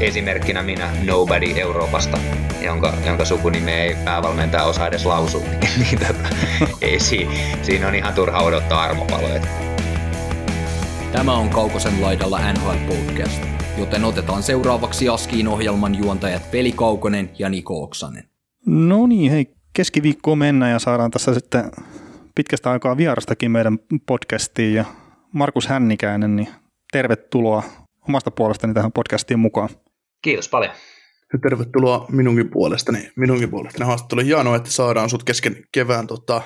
Esimerkkinä minä, Nobody Euroopasta, jonka, jonka sukunimi ei päävalmentaja osaa edes lausua. niin, tota, ei, siinä, siinä on ihan turha odottaa armopaloja. Tämä on Kaukosen laidalla NHL Podcast, joten otetaan seuraavaksi Askiin ohjelman juontajat Veli Kaukonen ja Niko Oksanen. No niin, hei, keskiviikkoon mennä ja saadaan tässä sitten pitkästä aikaa vierastakin meidän podcastiin ja Markus Hännikäinen, niin tervetuloa omasta puolestani tähän podcastiin mukaan. Kiitos paljon. Ja tervetuloa minunkin puolestani, minunkin puolestani haastattelu. Hienoa, että saadaan sut kesken kevään, tota,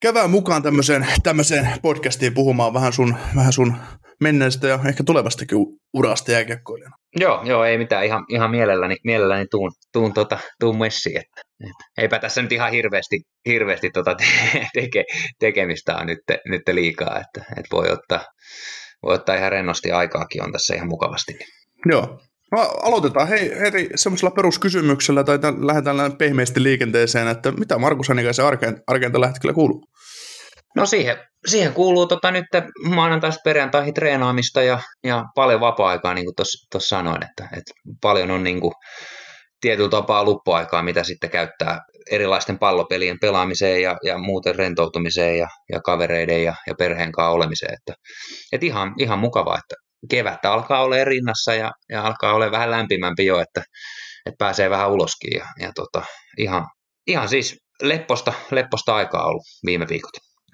kevään mukaan tämmöiseen, tämmöiseen podcastiin puhumaan vähän sun, vähän sun menneestä ja ehkä tulevastakin urasta jääkiekkoilijana. Joo, joo, ei mitään, ihan, ihan mielelläni, mielelläni tuun, tuun, tota, tuun messiin, että, että, eipä tässä nyt ihan hirveästi, hirveästi tota te, teke, tekemistä on nyt, nyt liikaa, että, että voi, ottaa, voi ottaa ihan rennosti aikaakin on tässä ihan mukavasti. Joo, No, aloitetaan hei, heti semmoisella peruskysymyksellä, tai lähdetään pehmeästi liikenteeseen, että mitä Markus Hänikäisen arkeen, arkeen tällä hetkellä kuuluu? No siihen, siihen kuuluu tota nyt maanantaista perjantaihin treenaamista ja, ja paljon vapaa-aikaa, niin kuin tuossa sanoin, että, että paljon on niin kuin, tietyllä tapaa luppuaikaa, mitä sitten käyttää erilaisten pallopelien pelaamiseen ja, ja muuten rentoutumiseen ja, ja kavereiden ja, ja perheen kanssa olemiseen. Että, että ihan, ihan mukavaa, että kevättä alkaa olla rinnassa ja, ja alkaa olla vähän lämpimämpi jo, että, että pääsee vähän uloskin ja, ja tota, ihan, ihan siis lepposta, lepposta aikaa ollut viime viikot.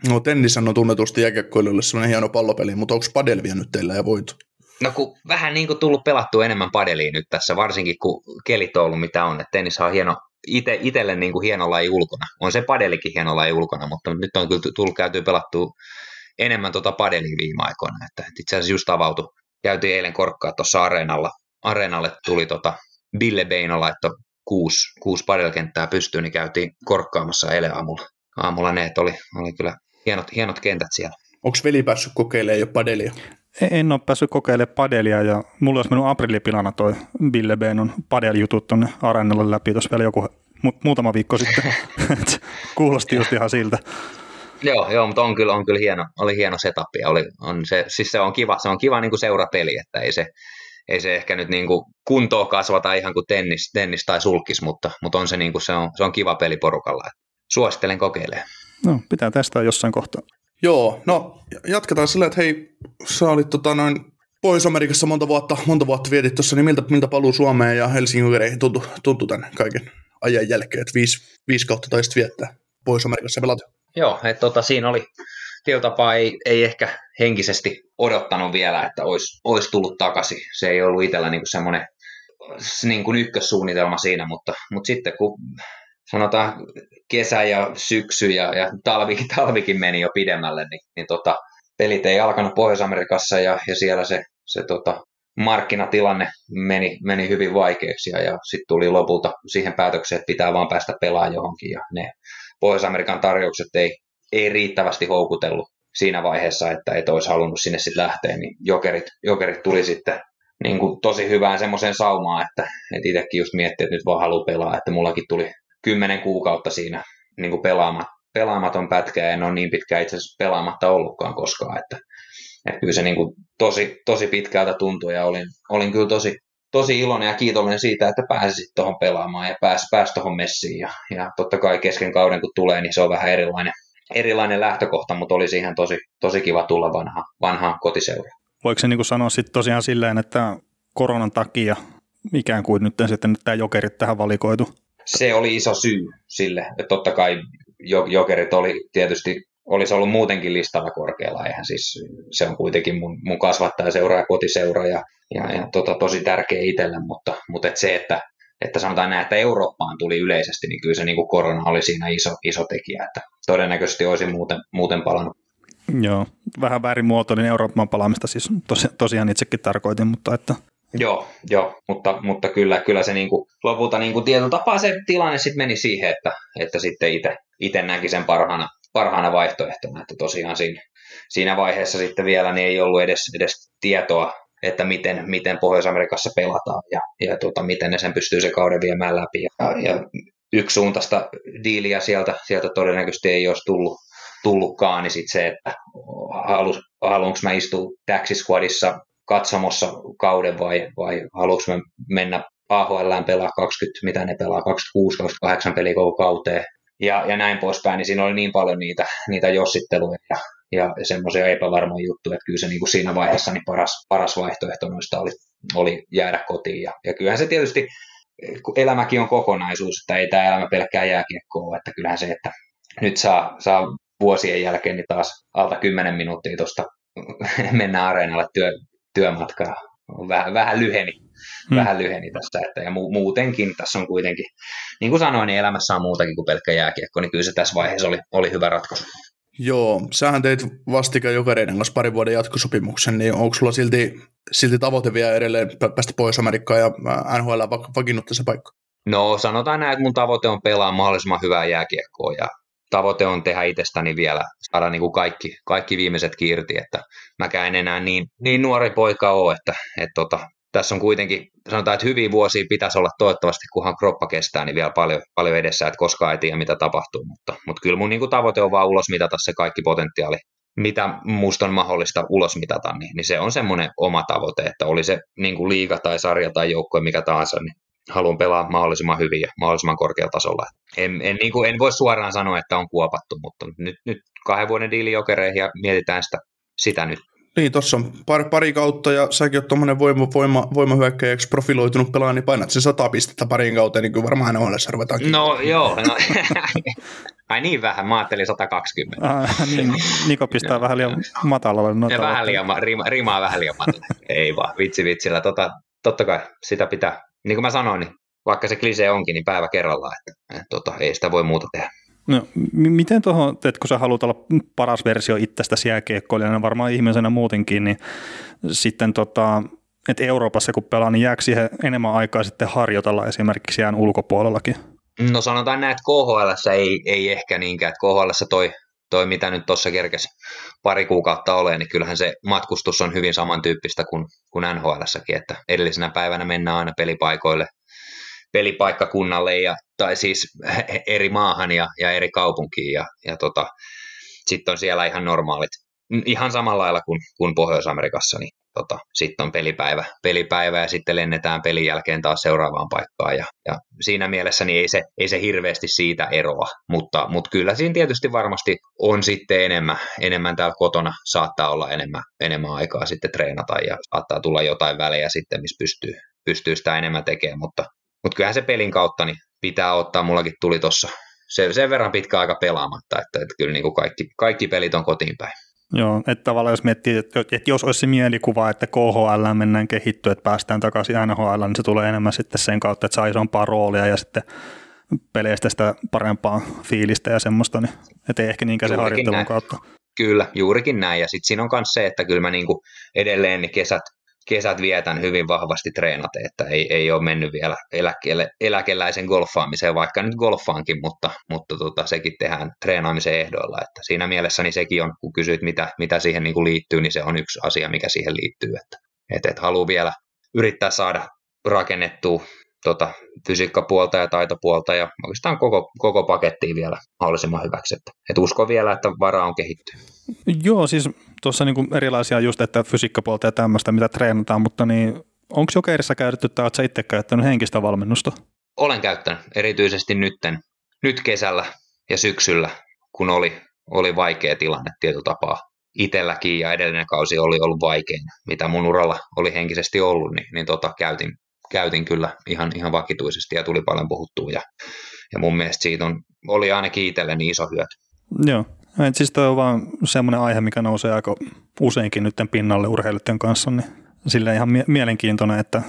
No tennis on tunnetusti jääkiekkoilijoille sellainen hieno pallopeli, mutta onko padel vienyt teillä ja voitu? No kun vähän niin kuin tullut pelattua enemmän padeliin nyt tässä, varsinkin kun kelit on ollut mitä on, että tennis on hieno, ite, itelle niin kuin hieno laji ulkona. On se padelikin hieno laji ulkona, mutta nyt on kyllä tullut käytyä pelattua enemmän tota padelia viime aikoina. Että itse asiassa just avautui, käytiin eilen korkkaa tuossa areenalla. Areenalle tuli tota Bille Beino laittoi kuusi, kuusi padelkenttää pystyyn, niin käytiin korkkaamassa eilen aamulla. Aamulla ne, oli, oli kyllä hienot, hienot kentät siellä. Onko veli päässyt kokeilemaan jo padelia? En ole päässyt kokeilemaan padelia ja mulla olisi mennyt aprillipilana toi Bille Beinon padel-jutut tuonne areenalle läpi tuossa vielä joku mu- muutama viikko sitten. Kuulosti just ihan siltä. Joo, joo, mutta on kyllä, on kyllä hieno, oli hieno setup ja oli, on se, siis se on kiva, se on kiva niin kuin seurapeli, että ei se, ei se ehkä nyt niin kuin kuntoa kasvata ihan kuin tennis, tennis tai sulkis, mutta, mutta on se, niin kuin, se, on, se on kiva peli porukalla. Suosittelen kokeilemaan. No, pitää testaa jossain kohtaa. Joo, no jatketaan sillä, että hei, sä olit tota, noin Pohjois-Amerikassa monta vuotta, monta vuotta vietit tuossa, niin miltä, miltä paluu Suomeen ja Helsingin Jokereihin tuntui, tuntui tämän kaiken ajan jälkeen, että viisi, viisi kautta taisit viettää Pohjois-Amerikassa pelata? Joo, että tota, siinä oli tietyllä tapaa ei, ei ehkä henkisesti odottanut vielä, että olisi, olisi tullut takaisin. Se ei ollut itsellä niin semmoinen niin kuin ykkössuunnitelma siinä, mutta, mutta sitten kun sanotaan kesä ja syksy ja, ja talvikin, talvikin meni jo pidemmälle, niin, niin tota, pelit ei alkanut Pohjois-Amerikassa ja, ja siellä se, se tota, markkinatilanne meni, meni hyvin vaikeaksi ja, ja sitten tuli lopulta siihen päätökseen, että pitää vaan päästä pelaamaan johonkin ja ne Pohjois-Amerikan tarjoukset ei, ei riittävästi houkutellut siinä vaiheessa, että et olisi halunnut sinne sitten lähteä, niin jokerit, jokerit tuli sitten niin kuin tosi hyvään semmoiseen saumaan, että et itsekin just miettii, että nyt vaan haluaa pelaa, että mullakin tuli kymmenen kuukautta siinä niin kuin pelaamat, pelaamaton pätkä, ja en ole niin pitkään itse asiassa pelaamatta ollutkaan koskaan, että, että kyllä se niin kuin tosi, tosi pitkältä tuntui, ja olin, olin kyllä tosi, tosi iloinen ja kiitollinen siitä, että pääsisit tuohon pelaamaan ja pääsi pääs tuohon messiin. Ja, ja totta kai kesken kauden kun tulee, niin se on vähän erilainen, erilainen lähtökohta, mutta oli siihen tosi, tosi kiva tulla vanha, vanhaan kotiseuraan. Voiko se niin kuin sanoa sitten tosiaan silleen, että koronan takia ikään kuin nyt sitten tämä jokerit tähän valikoitu? Se oli iso syy sille. Että totta kai jokerit oli tietysti olisi ollut muutenkin listalla korkealla. Eihän siis, se on kuitenkin mun, mun kasvattaja seura ja kotiseura ja, ja, ja tota, tosi tärkeä itselle, mutta, mutta et se, että, että sanotaan näin, että Eurooppaan tuli yleisesti, niin kyllä se niin kuin korona oli siinä iso, iso tekijä, että todennäköisesti olisi muuten, muuten palannut. Joo, vähän väärin muotoilin Euroopan palaamista, siis tosi, tosiaan itsekin tarkoitin, mutta että Joo, joo, mutta, mutta kyllä, kyllä se niin kuin, lopulta niin kuin tietyllä tapaa se tilanne sitten meni siihen, että, että sitten itse näki sen parhaana, parhaana vaihtoehtona, että tosiaan siinä, siinä vaiheessa sitten vielä niin ei ollut edes, edes tietoa, että miten, miten Pohjois-Amerikassa pelataan ja, ja tuota, miten ne sen pystyy se kauden viemään läpi. Ja, ja yksi suuntaista diiliä sieltä, sieltä todennäköisesti ei olisi tullut, tullutkaan, niin sitten se, että haluanko mä istua taxisquadissa katsomossa kauden vai, vai haluanko mä mennä AHL pelaa 20, mitä ne pelaa, 26-28 peliä koko kauteen ja, ja näin poispäin, niin siinä oli niin paljon niitä, niitä jossitteluja ja, ja semmoisia epävarmoja juttuja, että kyllä se niin kuin siinä vaiheessa niin paras, paras vaihtoehto noista oli, oli jäädä kotiin. Ja, ja kyllähän se tietysti, elämäkin on kokonaisuus, että ei tämä elämä pelkkää jääkiekkoa, että kyllähän se, että nyt saa, saa vuosien jälkeen niin taas alta 10 minuuttia tuosta mennä areenalle työ, työmatkaa. Vähän, vähän lyheni, hmm. vähän lyheni tässä. Että, ja mu- muutenkin tässä on kuitenkin, niin kuin sanoin, niin elämässä on muutakin kuin pelkkä jääkiekko, niin kyllä se tässä vaiheessa oli, oli hyvä ratkaisu. Joo, sähän teit vastikään Jokereiden kanssa parin vuoden jatkosopimuksen, niin onko sulla silti, silti tavoite vielä edelleen päästä Pohjois-Amerikkaan ja NHL vakiinnuttaa se paikka? No sanotaan näin, että mun tavoite on pelaa mahdollisimman hyvää jääkiekkoa ja tavoite on tehdä itsestäni vielä, saada niin kuin kaikki, kaikki viimeiset irti, että mäkään en enää niin, niin nuori poika ole, että, että tota, tässä on kuitenkin, sanotaan, että hyviä vuosia pitäisi olla toivottavasti, kunhan kroppa kestää, niin vielä paljon, paljon edessä, että koskaan ei tiedä, mitä tapahtuu, mutta, mutta kyllä mun niin kuin tavoite on vaan ulos mitata se kaikki potentiaali, mitä musta on mahdollista ulos mitata, niin, niin se on semmoinen oma tavoite, että oli se niin kuin liiga tai sarja tai joukkue mikä tahansa, niin haluan pelaa mahdollisimman hyvin ja mahdollisimman korkealla tasolla. En, en, niin kuin, en voi suoraan sanoa, että on kuopattu, mutta nyt, nyt kahden vuoden diili jokereihin ja mietitään sitä, sitä nyt. Niin, tuossa on pari, pari kautta ja säkin oot tuommoinen voima, voima, voimahyökkäjäksi profiloitunut pelaaja, niin painat sen sata pistettä parin kautta, niin kyllä varmaan NHL ruvetaan. No joo, no, Ai niin vähän, mä ajattelin 120. Ah, niin, Niko pistää vähän liian matalalle. Vähän liian, rima, rimaa vähän liian matalalle. Ei vaan, vitsi vitsillä. Tota, totta kai sitä pitää niin kuin mä sanoin, niin vaikka se klise onkin, niin päivä kerrallaan, että, että tota, ei sitä voi muuta tehdä. No, m- miten tuohon, että kun sä haluat olla paras versio itsestäsi jääkiekkoilijana, varmaan ihmisenä muutenkin, niin sitten tota, että Euroopassa kun pelaa, niin jääkö siihen enemmän aikaa sitten harjoitella esimerkiksi jään ulkopuolellakin? No sanotaan näin, että KHL ei, ei ehkä niinkään, että KHL toi toi mitä nyt tuossa kerkes pari kuukautta ole, niin kyllähän se matkustus on hyvin samantyyppistä kuin, kuin nhl että edellisenä päivänä mennään aina pelipaikoille, pelipaikkakunnalle ja, tai siis eri maahan ja, ja eri kaupunkiin ja, ja tota, sitten on siellä ihan normaalit, ihan samalla lailla kuin, kuin Pohjois-Amerikassa, niin tota, sitten on pelipäivä, pelipäivä ja sitten lennetään pelin jälkeen taas seuraavaan paikkaan. Ja, ja siinä mielessä niin ei, se, ei se hirveästi siitä eroa, mutta, mutta kyllä siinä tietysti varmasti on sitten enemmän, enemmän täällä kotona, saattaa olla enemmän, enemmän aikaa sitten treenata ja saattaa tulla jotain välejä sitten, missä pystyy, pystyy sitä enemmän tekemään, mutta, mutta kyllähän se pelin kautta niin pitää ottaa, mullakin tuli tuossa sen, sen verran pitkä aika pelaamatta, että, että kyllä niin kuin kaikki, kaikki pelit on kotiin päin. Joo, että tavallaan jos miettii, että, että jos olisi se mielikuva, että KHL mennään kehittyä, että päästään takaisin NHL, niin se tulee enemmän sitten sen kautta, että saa isompaa roolia ja sitten peleistä sitä parempaa fiilistä ja semmoista, niin että ei ehkä niinkään se harjoittelun näin. kautta. Kyllä, juurikin näin. Ja sitten siinä on myös se, että kyllä mä niinku edelleen ne kesät kesät vietän hyvin vahvasti treenate, että ei, ei ole mennyt vielä eläkkeelle, eläkeläisen golfaamiseen, vaikka nyt golfaankin, mutta, mutta tota, sekin tehdään treenaamisen ehdoilla. Että siinä mielessä niin sekin on, kun kysyit mitä, mitä siihen niin kuin liittyy, niin se on yksi asia, mikä siihen liittyy. Että, että, että haluaa vielä yrittää saada rakennettua tota, fysiikkapuolta ja taitopuolta ja oikeastaan koko, koko pakettiin vielä mahdollisimman hyväksi. Että, että uskon vielä, että varaa on kehittyä. Joo, siis tuossa niinku erilaisia just, että fysiikkapuolta ja tämmöistä, mitä treenataan, mutta niin onko jokerissa käytetty tai oletko itse käyttänyt henkistä valmennusta? Olen käyttänyt, erityisesti nytten, nyt kesällä ja syksyllä, kun oli, oli vaikea tilanne tietyllä tapaa itselläkin ja edellinen kausi oli ollut vaikein, mitä mun uralla oli henkisesti ollut, niin, niin tota, käytin, käytin kyllä ihan, ihan vakituisesti ja tuli paljon puhuttua ja, ja mun mielestä siitä on, oli ainakin itselleni iso hyöty. Joo, et siis toi on vaan semmoinen aihe, mikä nousee aika useinkin nyt pinnalle urheilijoiden kanssa, niin sille ihan mie- mielenkiintoinen, että,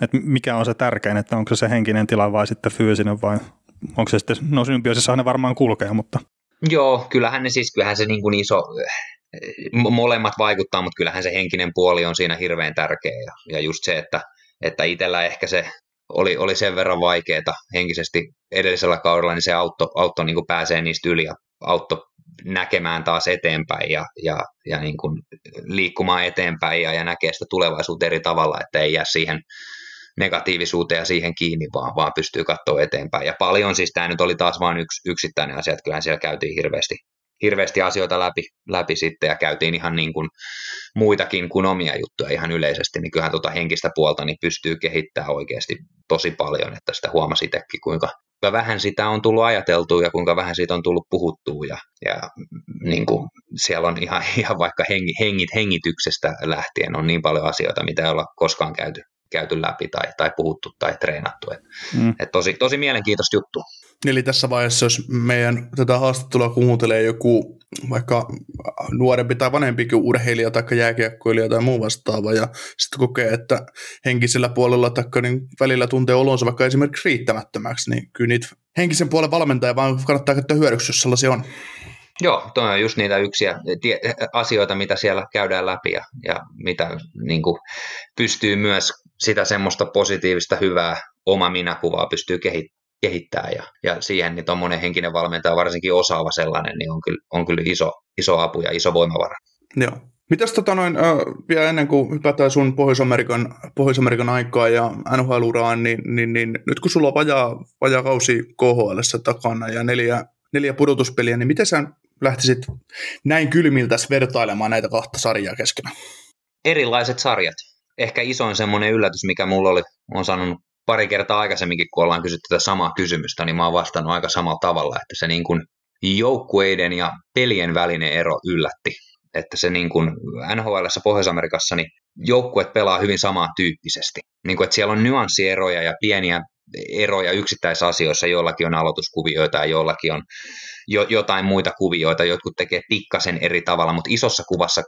että mikä on se tärkein, että onko se se henkinen tila vai sitten fyysinen vai onko se sitten, no symbioosissa ne varmaan kulkee, mutta. Joo, kyllähän ne siis, kyllähän se niin kuin iso, molemmat vaikuttaa, mutta kyllähän se henkinen puoli on siinä hirveän tärkeä ja, ja just se, että että itsellä ehkä se oli, oli sen verran vaikeaa henkisesti edellisellä kaudella, niin se auttoi auttoi niin kuin pääsee niistä yli ja auttoi näkemään taas eteenpäin ja, ja, ja niin kuin liikkumaan eteenpäin ja, ja näkee sitä tulevaisuutta eri tavalla, että ei jää siihen negatiivisuuteen ja siihen kiinni, vaan, vaan pystyy katsoa eteenpäin. Ja paljon siis tämä nyt oli taas vain yksi yksittäinen asia, että kyllähän siellä käytiin hirveästi, hirveästi asioita läpi, läpi sitten ja käytiin ihan niin kuin muitakin kuin omia juttuja ihan yleisesti, niin kyllähän tuota henkistä puolta niin pystyy kehittämään oikeasti tosi paljon, että sitä huomasi itsekin, kuinka vähän sitä on tullut ajateltua ja kuinka vähän siitä on tullut puhuttua ja, ja niin kuin siellä on ihan, ihan vaikka hengi, hengit, hengityksestä lähtien on niin paljon asioita, mitä ei olla koskaan käyty, käyty läpi tai, tai puhuttu tai treenattu. Et, mm. et tosi, tosi mielenkiintoista juttu. Eli tässä vaiheessa, jos meidän tätä haastattelua kuuntelee joku vaikka nuorempi tai vanhempikin urheilija tai jääkiekkoilija tai muu vastaava ja sitten kokee, että henkisellä puolella tai niin välillä tuntee olonsa vaikka esimerkiksi riittämättömäksi, niin kyllä niitä henkisen puolen valmentaja vaan kannattaa käyttää hyödyksi, jos sellaisia on. Joo, toi on just niitä yksiä tie- asioita, mitä siellä käydään läpi ja, ja mitä niin kuin, pystyy myös sitä semmoista positiivista, hyvää oma minäkuvaa pystyy kehittämään kehittää ja, ja siihen niin tuommoinen henkinen valmentaja, varsinkin osaava sellainen, niin on kyllä, on kyllä iso, iso apu ja iso voimavara. Joo. Mitäs tota noin, äh, vielä ennen kuin hypätään sun Pohjois-Amerikan, Pohjois-Amerikan aikaa ja NHL-uraan, niin, niin, niin, nyt kun sulla on vajaa, vajaa kausi KHL takana ja neljä, neljä pudotuspeliä, niin miten sä lähtisit näin kylmiltäs vertailemaan näitä kahta sarjaa keskenään? Erilaiset sarjat. Ehkä isoin semmoinen yllätys, mikä mulla oli, on sanonut pari kertaa aikaisemminkin, kun ollaan kysytty tätä samaa kysymystä, niin mä oon vastannut aika samalla tavalla, että se niin kuin joukkueiden ja pelien välinen ero yllätti. Että se niin kuin NHL Pohjois-Amerikassa niin joukkueet pelaa hyvin samantyyppisesti. Niin kuin, että siellä on nyanssieroja ja pieniä eroja yksittäisasioissa, jollakin on aloituskuvioita ja jollakin on jo, jotain muita kuvioita, jotkut tekee pikkasen eri tavalla, mutta isossa kuvassa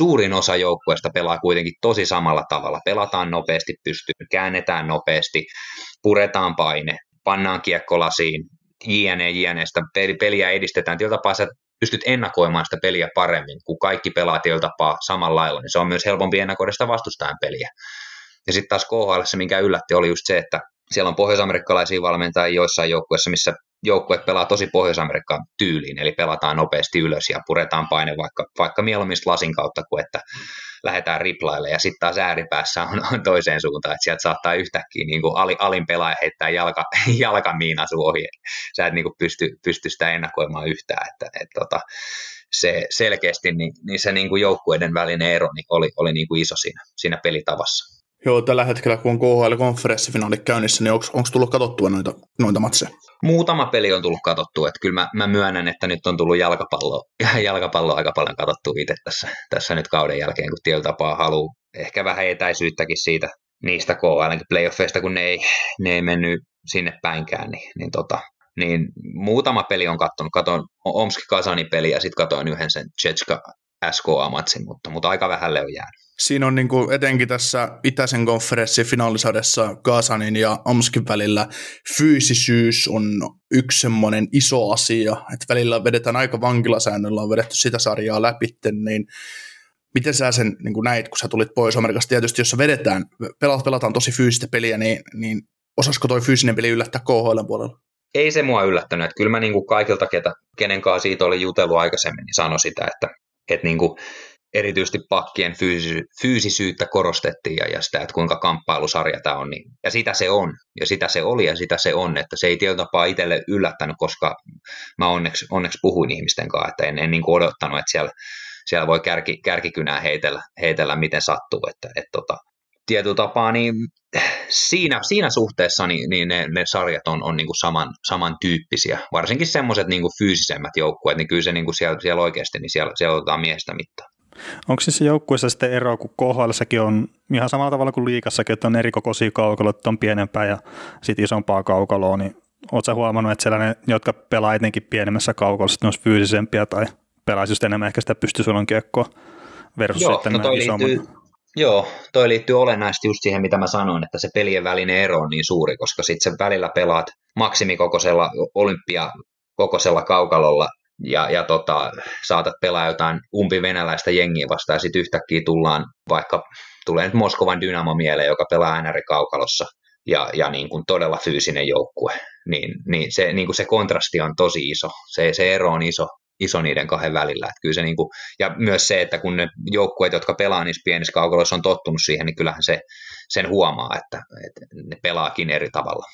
suurin osa joukkueesta pelaa kuitenkin tosi samalla tavalla. Pelataan nopeasti pystyyn, käännetään nopeasti, puretaan paine, pannaan kiekkolasiin, jne, jne. Sitä peliä edistetään. Tietyllä tapaa sä pystyt ennakoimaan sitä peliä paremmin, kun kaikki pelaa tietyllä tapaa samalla lailla, niin se on myös helpompi ennakoida sitä vastustajan peliä. Ja sitten taas KHL, se minkä yllätti, oli just se, että siellä on pohjoisamerikkalaisia valmentajia joissain joukkueissa, missä joukkueet pelaa tosi Pohjois-Amerikan tyyliin, eli pelataan nopeasti ylös ja puretaan paine vaikka, vaikka mieluummin lasin kautta kuin että lähdetään riplaille ja sitten taas ääripäässä on, on toiseen suuntaan, että sieltä saattaa yhtäkkiä niin kuin ali, alin pelaaja heittää jalka, jalkamiina sun ohi, sä et niin kuin pysty, pysty sitä ennakoimaan yhtään, että, että tota, se selkeästi niin, niin se niin kuin joukkueiden välinen ero niin oli, oli niin kuin iso siinä, siinä pelitavassa. Joo, tällä hetkellä kun on KHL-konferenssifinaalit käynnissä, niin onko tullut katsottua noita, noita matseja? Muutama peli on tullut katsottua, että kyllä mä, mä myönnän, että nyt on tullut jalkapallo, jalkapallo aika paljon katsottua itse tässä, tässä nyt kauden jälkeen, kun tietyllä tapaa haluaa ehkä vähän etäisyyttäkin siitä niistä KHL playoffeista, kun ne ei, ne ei mennyt sinne päinkään, niin, niin, tota, niin muutama peli on katsonut. Katoin Omski Kasani peli ja sitten katoin yhden sen Chetska SKA-matsin, mutta, mutta aika vähälle on jäänyt. Siinä on niin kuin etenkin tässä itäisen konferenssin finaalisadessa Kasanin ja Omskin välillä fyysisyys on yksi semmoinen iso asia, että välillä vedetään aika vankilasäännöllä, on vedetty sitä sarjaa läpi, niin miten sä sen niin kuin näit, kun sä tulit pois Amerikasta? Tietysti jos vedetään, pelaat, pelataan tosi fyysistä peliä, niin, niin osasko toi fyysinen peli yllättää KHL puolella? Ei se mua yllättänyt. Että kyllä mä niin kuin kaikilta, ketä, kenen kanssa siitä oli jutellut aikaisemmin, niin sanoi sitä, että, että niin kuin erityisesti pakkien fyysisy- fyysisyyttä korostettiin ja, ja sitä, että kuinka kamppailusarja tämä on. Niin, ja sitä se on, ja sitä se oli, ja sitä se on, että se ei tietyllä tapaa itselle yllättänyt, koska mä onneksi, onneksi puhuin ihmisten kanssa, että en, en niin kuin odottanut, että siellä, siellä voi kärki, kärkikynää heitellä, heitellä miten sattuu, että, että tota, tietyllä tapaa niin siinä, siinä suhteessa niin, niin ne, ne, sarjat on, on niin kuin saman, samantyyppisiä. Varsinkin semmoiset niin fyysisemmät joukkueet, niin kyllä se niin kuin siellä, siellä oikeasti niin siellä, siellä otetaan miehestä mittaa. Onko siis joukkueessa sitten ero, kun KHL on ihan samalla tavalla kuin liikassakin, että on eri kokoisia kaukaloja, että on pienempää ja sitten isompaa kaukaloa, niin oletko huomannut, että siellä ne, jotka pelaa etenkin pienemmässä kaukalossa, ne olisi fyysisempiä tai pelaisi just enemmän ehkä sitä pystysuolan kiekkoa versus Joo, sitten no toi liittyy, Joo, toi liittyy olennaisesti just siihen, mitä mä sanoin, että se pelien välinen ero on niin suuri, koska sitten se välillä pelaat maksimikokoisella olympiakokoisella kaukalolla ja, ja tota, saatat pelaa jotain umpivenäläistä jengiä vastaan ja sitten yhtäkkiä tullaan vaikka tulee nyt Moskovan Dynamo mieleen, joka pelaa NR-kaukalossa ja, ja niin kuin todella fyysinen joukkue, niin, niin, se, niin kuin se kontrasti on tosi iso, se, se ero on iso, iso niiden kahden välillä. Että kyllä se niin kuin, ja myös se, että kun ne joukkueet, jotka pelaa niissä pienissä kaukaloissa on tottunut siihen, niin kyllähän se sen huomaa, että, että ne pelaakin eri tavalla.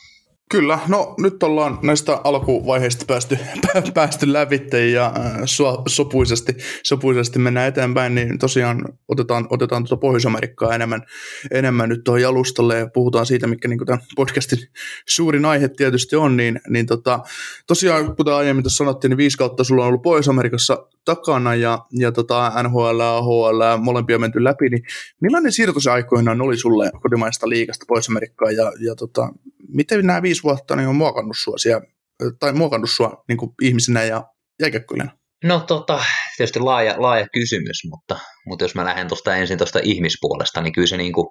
Kyllä, no nyt ollaan näistä alkuvaiheista päästy, päästy lävitte ja äh, sopuisesti, sopuisesti mennään eteenpäin, niin tosiaan otetaan, otetaan tuota Pohjois-Amerikkaa enemmän, enemmän nyt tuohon jalustalle ja puhutaan siitä, mikä niin tämän podcastin suurin aihe tietysti on, niin, niin tota, tosiaan kuten aiemmin tuossa sanottiin, niin viisi kautta sulla on ollut Pohjois-Amerikassa takana ja, ja tota NHL, AHL, molempia menty läpi, niin millainen siirto se aikoinaan oli sulle kotimaista liikasta Pohjois-Amerikkaan ja, ja tota, miten nämä viisi vuotta niin on muokannut sua siellä, tai muokannut sua niin kuin ihmisenä ja jääkäkköilijänä? No tota, tietysti laaja, laaja kysymys, mutta, mutta jos mä lähden tuosta ensin tuosta ihmispuolesta, niin kyllä se niin kuin,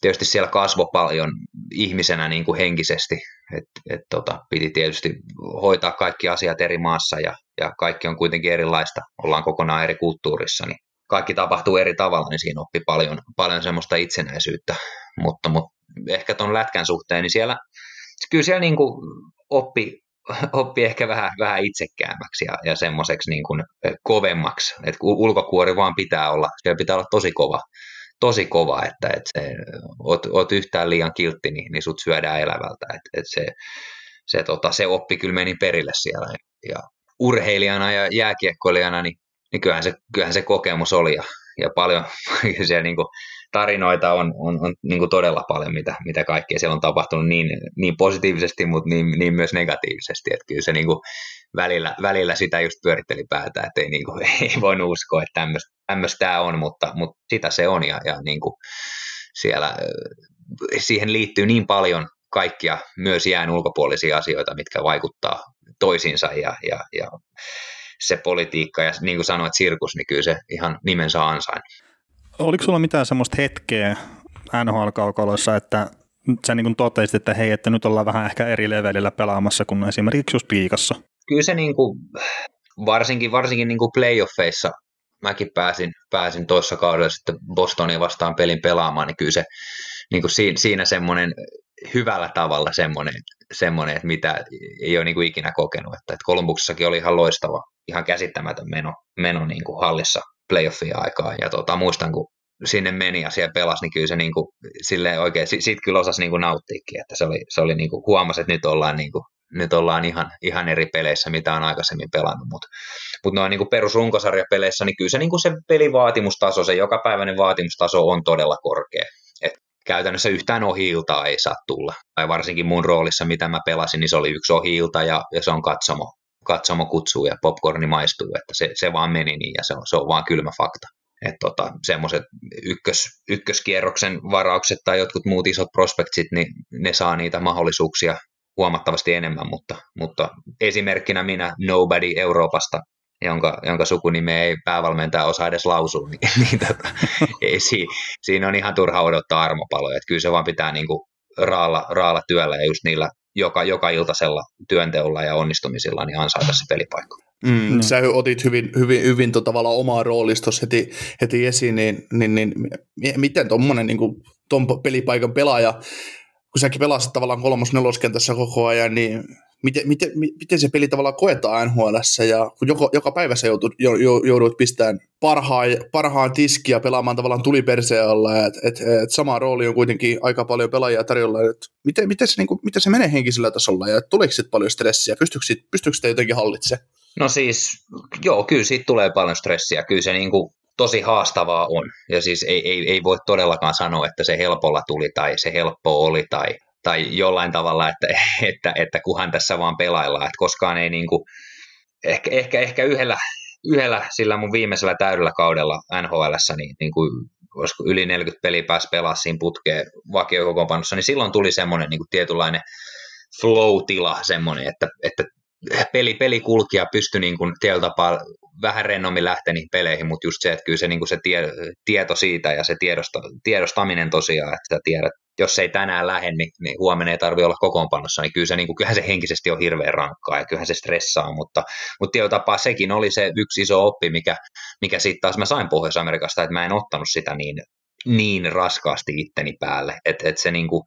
tietysti siellä kasvoi paljon ihmisenä niin kuin henkisesti, että et tota, piti tietysti hoitaa kaikki asiat eri maassa ja, ja kaikki on kuitenkin erilaista, ollaan kokonaan eri kulttuurissa, niin kaikki tapahtuu eri tavalla, niin siinä oppi paljon, paljon semmoista itsenäisyyttä, mutta, mutta ehkä tuon lätkän suhteen, niin siellä, kyllä siellä niin kuin oppi, oppi ehkä vähän, vähän itsekäämmäksi ja, ja semmoiseksi niin kuin kovemmaksi, että ulkokuori vaan pitää olla, siellä pitää olla tosi kova, tosi kova, että, että se, oot, oot yhtään liian kiltti, niin, niin sut syödään elävältä, että, että se, se, tota, se oppi kyllä meni perille siellä. Ja urheilijana ja jääkiekkoilijana, niin, niin kyllähän, se, kyllähän se kokemus oli ja, ja paljon siellä niin kuin tarinoita on, on, on niin kuin todella paljon, mitä, mitä kaikkea siellä on tapahtunut niin, niin positiivisesti, mutta niin, niin myös negatiivisesti. Että kyllä se niin kuin välillä, välillä sitä just pyöritteli päätä, että ei, niin kuin, ei voinut uskoa, että tämmöistä tämä on, mutta, mutta sitä se on ja, ja niin kuin siellä siihen liittyy niin paljon kaikkia myös jään ulkopuolisia asioita, mitkä vaikuttaa toisiinsa ja, ja, ja se politiikka ja niin kuin sanoit, sirkus, niin kyllä se ihan nimensä ansain. Oliko sulla mitään semmoista hetkeä NHL-kaukaloissa, että sä niin totesit, että hei, että nyt ollaan vähän ehkä eri levelillä pelaamassa kuin esimerkiksi just liikassa? Kyllä se niin kuin, varsinkin, varsinkin niin kuin playoffeissa mäkin pääsin, pääsin tuossa kaudella sitten Bostonia vastaan pelin pelaamaan, niin kyllä se niin kuin siinä, siinä semmoinen hyvällä tavalla semmoinen, semmoinen että mitä ei ole niin kuin ikinä kokenut. Että, että Kolumbuksessakin oli ihan loistava, ihan käsittämätön meno, meno niin kuin hallissa playoffia aikaa. Ja tota, muistan, kun sinne meni ja siellä pelasi, niin kyllä se niin kuin, silleen oikein, siitä kyllä osasi niin kuin nauttiikin, että se oli, se oli niin kuin, huomasi, että nyt ollaan, niin kuin, nyt ollaan ihan, ihan eri peleissä, mitä on aikaisemmin pelannut, mutta mut noin niin perusrunkosarjapeleissä, niin kyllä se, niin kuin se pelivaatimustaso, se jokapäiväinen vaatimustaso on todella korkea. Et käytännössä yhtään ohi ei saa tulla. Tai varsinkin mun roolissa, mitä mä pelasin, niin se oli yksi ohi ja, ja se on katsomo katsomo kutsuu ja popcorni maistuu, että se, se vaan meni niin ja se on, se on vaan kylmä fakta. Että tota, semmoiset ykkös, ykköskierroksen varaukset tai jotkut muut isot prospektit, niin ne saa niitä mahdollisuuksia huomattavasti enemmän, mutta, mutta esimerkkinä minä Nobody Euroopasta, jonka, jonka sukunime ei päävalmentaja osaa edes lausua, niin, niin tota, ei, si, siinä on ihan turha odottaa armopaloja, että kyllä se vaan pitää niinku raalla, raalla työllä ja just niillä joka, joka iltaisella työnteolla ja onnistumisilla niin ansaita se pelipaikka. Mm, no. Sä otit hyvin, hyvin, hyvin to, tavallaan omaa roolista heti, heti esiin, niin, niin, niin miten tuommoinen niin ton pelipaikan pelaaja, kun säkin pelasit tavallaan kolmos neloskentässä koko ajan, niin miten, miten, miten se peli tavallaan koetaan nhl ja kun joka, joka päivä sä joudut, joudut pistämään parhaan, parhaan tiskiä pelaamaan tavallaan tuliperseen alla, että et, et sama rooli on kuitenkin aika paljon pelaajia tarjolla, että miten, miten, se, niin kuin, miten se menee henkisellä tasolla ja tuleeko sitten paljon stressiä, pystyykö, pystyykö sitä jotenkin hallitsemaan? No siis, joo, kyllä siitä tulee paljon stressiä, kyllä se niin kuin tosi haastavaa on. Ja siis ei, ei, ei voi todellakaan sanoa, että se helpolla tuli tai se helppo oli tai tai jollain tavalla, että, että, että kuhan tässä vaan pelaillaan, että koskaan ei niin kuin, ehkä, ehkä, ehkä yhdellä, yhdellä sillä mun viimeisellä täydellä kaudella nhl niin, niin kuin, olisiko yli 40 peliä pääsi pelaa siinä putkeen vakiokokoonpanossa, niin silloin tuli semmoinen niin kuin tietynlainen flow-tila semmoinen, että, että peli, peli kulki ja pystyi niin kuin tietyllä tapaa vähän rennommin lähteä niihin peleihin, mutta just se, että kyllä se, niin kuin se tie, tieto siitä ja se tiedosta, tiedostaminen tosiaan, että sä tiedät, jos ei tänään lähde, niin, niin huomenna ei tarvitse olla kokoonpanossa, niin kyllä se, niin kuin, kyllähän se henkisesti on hirveän rankkaa ja kyllähän se stressaa, mutta, mutta tietyllä tapaa sekin oli se yksi iso oppi, mikä, mikä sitten taas mä sain Pohjois-Amerikasta, että mä en ottanut sitä niin niin raskaasti itteni päälle, että et se niin kuin,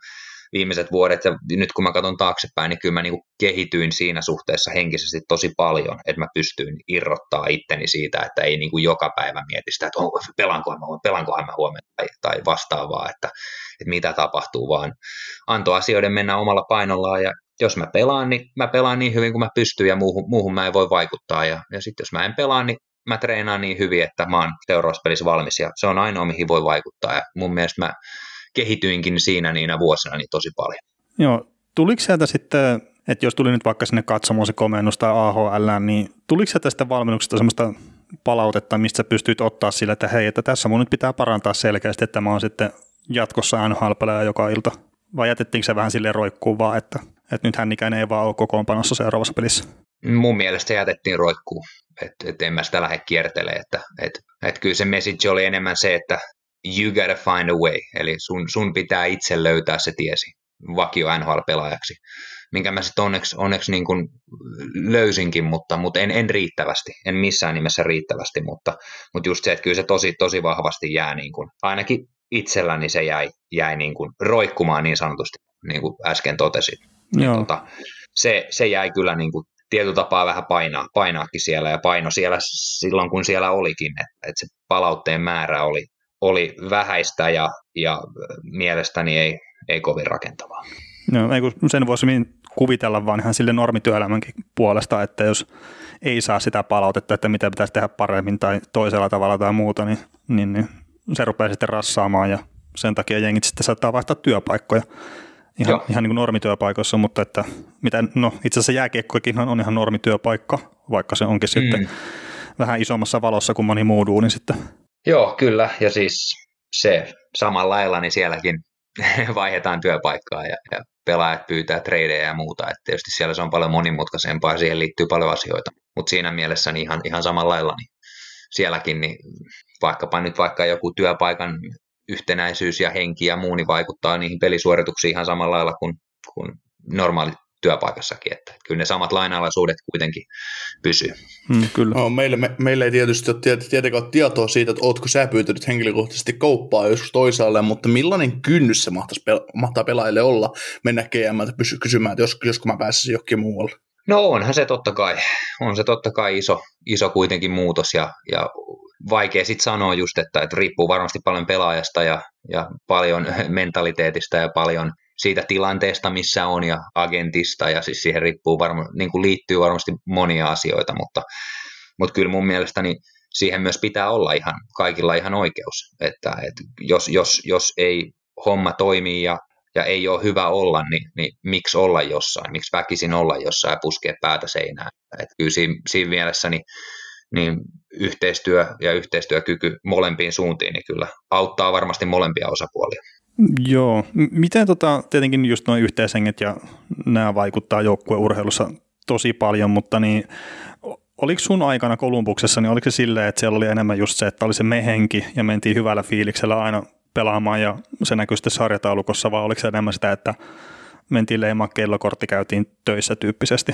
viimeiset vuodet, ja nyt kun mä katson taaksepäin, niin kyllä mä niin kuin kehityin siinä suhteessa henkisesti tosi paljon, että mä pystyin irrottaa itteni siitä, että ei niin kuin joka päivä mieti sitä, että pelankohan mä, pelankohan mä huomenna tai, tai vastaavaa, että, että mitä tapahtuu, vaan antoi asioiden mennä omalla painollaan ja jos mä pelaan, niin mä pelaan niin hyvin kuin mä pystyn ja muuhun, muuhun mä en voi vaikuttaa. Ja, ja sitten jos mä en pelaa, niin mä treenaan niin hyvin, että mä oon seuraavassa pelissä valmis ja se on ainoa, mihin voi vaikuttaa. Ja mun mielestä mä kehityinkin siinä niinä vuosina niin tosi paljon. Joo, tuliko sieltä sitten, että jos tuli nyt vaikka sinne katsomaan se komennus tai AHL, niin tuliko sieltä sitten valmennuksesta semmoista palautetta, mistä sä pystyt ottaa sille, että hei, että tässä mun nyt pitää parantaa selkeästi, että mä oon sitten jatkossa nhl joka ilta? Vai jätettiinkö se vähän silleen roikkuun vaan, että, että nyt hän ikään ei vaan ole kokoonpanossa seuraavassa pelissä? Mun mielestä jätettiin roikkuun, että et en mä sitä lähde kiertelemään, että et, et kyllä se message oli enemmän se, että you gotta find a way, eli sun, sun pitää itse löytää se tiesi vakio NHL-pelaajaksi, minkä mä sitten onneksi, onneksi niin kuin löysinkin, mutta, mutta en, en riittävästi, en missään nimessä riittävästi, mutta, mutta just se, että kyllä se tosi, tosi vahvasti jää, niin kuin, ainakin itselläni se jäi, jäi niin kuin roikkumaan niin sanotusti, niin kuin äsken totesin. Joo. Tota, se, se jäi kyllä niin kuin tietyllä tapaa vähän painaa, painaakin siellä ja paino siellä silloin, kun siellä olikin, että, että se palautteen määrä oli, oli vähäistä ja, ja mielestäni ei, ei kovin rakentavaa. No, ei kun sen voisi kuvitella vaan ihan sille normityöelämänkin puolesta, että jos ei saa sitä palautetta, että mitä pitäisi tehdä paremmin tai toisella tavalla tai muuta, niin, niin, niin se rupeaa sitten rassaamaan ja sen takia jengit sitten saattaa vaihtaa työpaikkoja ihan, ihan niin kuin normityöpaikoissa, mutta että mitä, no itse asiassa jääkiekkoikin on ihan normityöpaikka, vaikka se onkin mm. sitten vähän isommassa valossa kuin moni muu duuni sitten. Joo, kyllä, ja siis se samalla lailla, niin sielläkin vaihdetaan työpaikkaa ja, ja pelaajat pyytää tradeja ja muuta, että tietysti siellä se on paljon monimutkaisempaa ja siihen liittyy paljon asioita, mutta siinä mielessä niin ihan, ihan samalla lailla, niin sielläkin niin vaikkapa nyt vaikka joku työpaikan yhtenäisyys ja henki ja muu niin vaikuttaa niihin pelisuorituksiin ihan samalla lailla kuin, kuin normaali työpaikassakin, että kyllä ne samat lainalaisuudet kuitenkin pysyy. Hmm, kyllä. No, meille, me, meille ei tietysti ole tietenkään tietoa siitä, että oletko sä pyytänyt henkilökohtaisesti kauppaa joskus toisaalle, mutta millainen kynnys se mahtaisi, mahtaa pelaajille olla mennä GM pysy, kysymään, että jos, jos mä pääsisin jokin muualle? No onhan se totta kai, on se totta kai iso, iso kuitenkin muutos ja, ja vaikea sitten sanoa just, että, että riippuu varmasti paljon pelaajasta ja, ja paljon mentaliteetista ja paljon siitä tilanteesta, missä on ja agentista ja siis siihen riippuu varma, niin kuin liittyy varmasti monia asioita, mutta, mutta kyllä mun mielestäni siihen myös pitää olla ihan kaikilla ihan oikeus, että, että jos, jos, jos ei homma toimii ja, ja ei ole hyvä olla, niin, niin miksi olla jossain, miksi väkisin olla jossain ja puskea päätä seinään. Että kyllä siinä, siinä mielessä niin niin yhteistyö ja yhteistyökyky molempiin suuntiin niin kyllä auttaa varmasti molempia osapuolia. Joo, miten tota, tietenkin just nuo yhteishenget ja nämä vaikuttaa joukkueurheilussa tosi paljon, mutta niin oliko sun aikana Kolumbuksessa, niin oliko se silleen, että siellä oli enemmän just se, että oli se mehenki ja mentiin hyvällä fiiliksellä aina pelaamaan ja se näkyy sitten sarjataulukossa, vai oliko se enemmän sitä, että mentiin leimaa kellokortti, käytiin töissä tyyppisesti?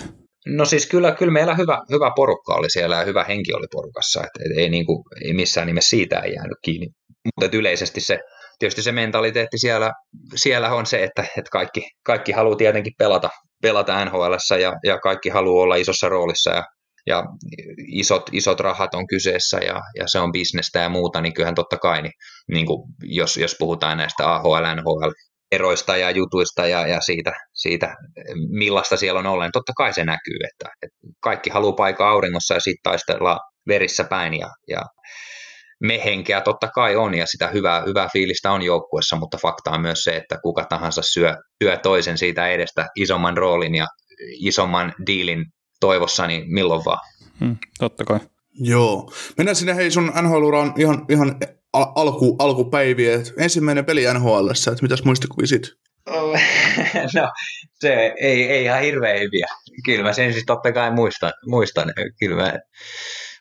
No siis kyllä, kyllä meillä hyvä, hyvä porukka oli siellä ja hyvä henki oli porukassa, että et ei, niin kuin, ei missään nimessä siitä ei jäänyt kiinni. Mutta yleisesti se, tietysti se mentaliteetti siellä, siellä on se, että, että kaikki, kaikki haluaa tietenkin pelata, pelata nhl ja, ja kaikki haluaa olla isossa roolissa ja, ja isot, isot rahat on kyseessä ja, ja se on bisnestä ja muuta, niin kyllähän totta kai, niin, niin kuin jos, jos puhutaan näistä AHL, NHL eroista ja jutuista ja, ja siitä, siitä, millaista siellä on ollen. Totta kai se näkyy, että, että kaikki haluaa paikkaa auringossa ja sitten taistella verissä päin ja, ja me henkeä totta kai on ja sitä hyvää, hyvää fiilistä on joukkuessa, mutta fakta on myös se, että kuka tahansa syö, syö toisen siitä edestä isomman roolin ja isomman diilin toivossa, niin milloin vaan. Hmm, totta kai. Joo. Mennään sinne hei sun NHL-uraan ihan, ihan al- alku, alkupäiviä. Et ensimmäinen peli NHL, että mitäs muistikuvia siitä? no, se ei, ei ihan hirveän hyviä. Kyllä mä sen siis totta kai muistan. muistan. Kyllä mä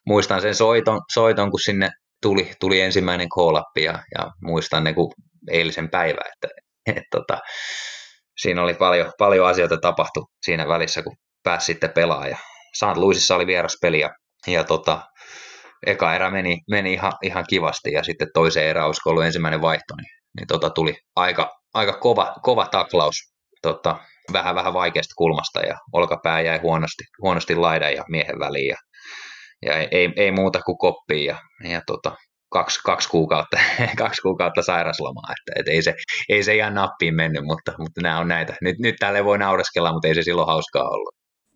muistan sen soiton, soiton kun sinne tuli, tuli ensimmäinen call ja, ja muistan ne kuin eilisen päivä, että et, tota, siinä oli paljon, paljon asioita tapahtu siinä välissä, kun pääsi sitten pelaamaan. St. Louisissa oli vieraspeli ja, ja tota, eka erä meni, meni ihan, ihan kivasti ja sitten toiseen erään, olisiko ollut ensimmäinen vaihto, niin, niin tota tuli aika, aika kova, kova taklaus tota, vähän vähän vaikeasta kulmasta ja olkapää jäi huonosti, huonosti laidan ja miehen väliin ja, ja ei, ei, muuta kuin koppiin ja, ja tota, kaksi, kaksi, kuukautta, kaksi kuukautta sairaslomaa, että, että ei, se, ei se ihan nappiin mennyt, mutta, mutta nämä on näitä. Nyt, nyt tälle voi naureskella, mutta ei se silloin hauskaa ollut.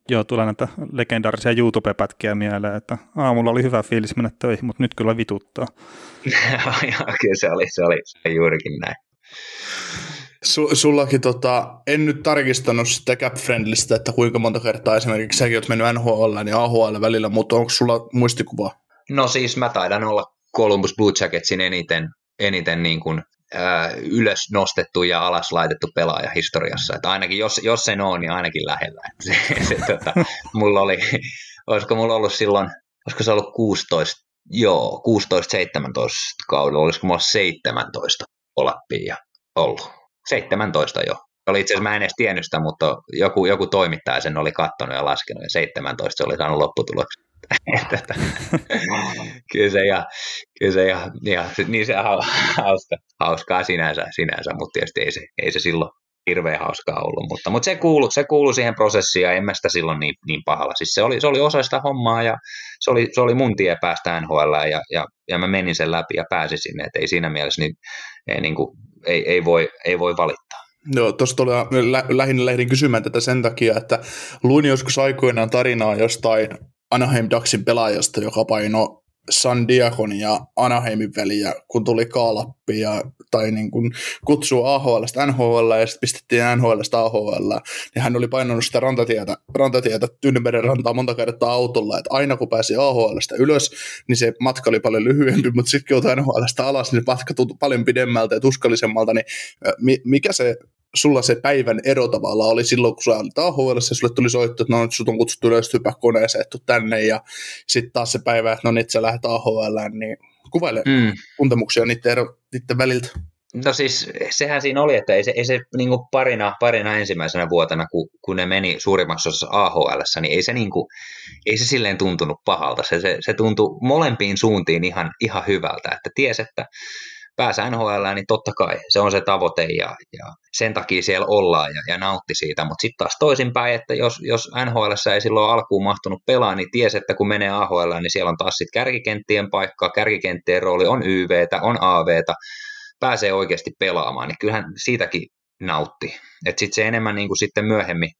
Joo, tulee näitä legendaarisia YouTube-pätkiä mieleen, että aamulla oli hyvä fiilis mennä töihin, mutta nyt kyllä vituttaa. Joo, kyllä se oli, se oli, se oli juurikin näin. Su, sullakin, tota, en nyt tarkistanut sitä cap friendlistä, että kuinka monta kertaa esimerkiksi säkin oot mennyt NHL ja AHL välillä, mutta onko sulla muistikuva? No siis mä taidan olla Columbus Blue Jacketsin eniten, eniten niin kuin, ää, ylös nostettu ja alas laitettu pelaaja historiassa. Että ainakin jos, jos sen on, niin ainakin lähellä. se, se, tota, mulla oli, olisiko mulla ollut silloin, olisiko se ollut 16, joo, 16-17 kaudella, olisiko mulla 17 olappia ollut 17 jo. Oli itse asiassa, mä en edes tiennyt sitä, mutta joku, joku toimittaja sen oli katsonut ja laskenut, ja 17 se oli saanut lopputuloksen. kyllä se, ja, kyllä se ja, ja, niin se hauska, hauskaa sinänsä, sinänsä, mutta tietysti ei se, ei se silloin hirveän hauskaa ollut, mutta, mutta se, kuului, se kuului siihen prosessiin ja en mä sitä silloin niin, niin pahalla. Siis se, oli, se oli osa sitä hommaa ja se oli, se oli mun tie päästä NHL ja, ja, ja mä menin sen läpi ja pääsin sinne, että ei siinä mielessä niin, ei, niin kuin, ei, ei, voi, ei voi valittaa. Tuossa tuli lä- lähinnä lehdin kysymään tätä sen takia, että luin joskus aikoinaan tarinaa jostain Anaheim Ducksin pelaajasta, joka paino San Diagon ja Anaheimin väliä, kun tuli kaalappi ja, tai niin kuin kutsuu AHLstä NHL ja sitten pistettiin NHLstä AHL, niin hän oli painanut sitä rantatietä, rantatietä Tyynemeren rantaa monta kertaa autolla, että aina kun pääsi AHLstä ylös, niin se matka oli paljon lyhyempi, mutta sitten kun NHLstä alas, niin matka tuntui paljon pidemmältä ja tuskallisemmalta, niin mikä se sulla se päivän ero tavallaan oli silloin, kun sä olit AHL, ja sulle tuli soitto, että no nyt sut on kutsuttu ylös hyppää koneeseen, että tänne, ja sitten taas se päivä, että no nyt sä lähdet AHL, niin kuvaile mm. tuntemuksia niiden, ero, niiden väliltä. No siis sehän siinä oli, että ei se, ei se niin parina, parina ensimmäisenä vuotena, kun, kun ne meni suurimmassa osassa AHL, niin ei se, niin kuin, ei se silleen tuntunut pahalta. Se, se, se tuntui molempiin suuntiin ihan, ihan hyvältä, että ties, että pääsee NHL, niin totta kai se on se tavoite ja, ja sen takia siellä ollaan ja, ja nautti siitä, mutta sitten taas toisinpäin, että jos, jos NHL ei silloin alkuun mahtunut pelaa, niin ties, että kun menee AHL, niin siellä on taas sitten kärkikenttien paikka, kärkikenttien rooli on YVtä, on AVtä, pääsee oikeasti pelaamaan, niin kyllähän siitäkin nautti. Että sitten se enemmän niin kuin sitten myöhemmin,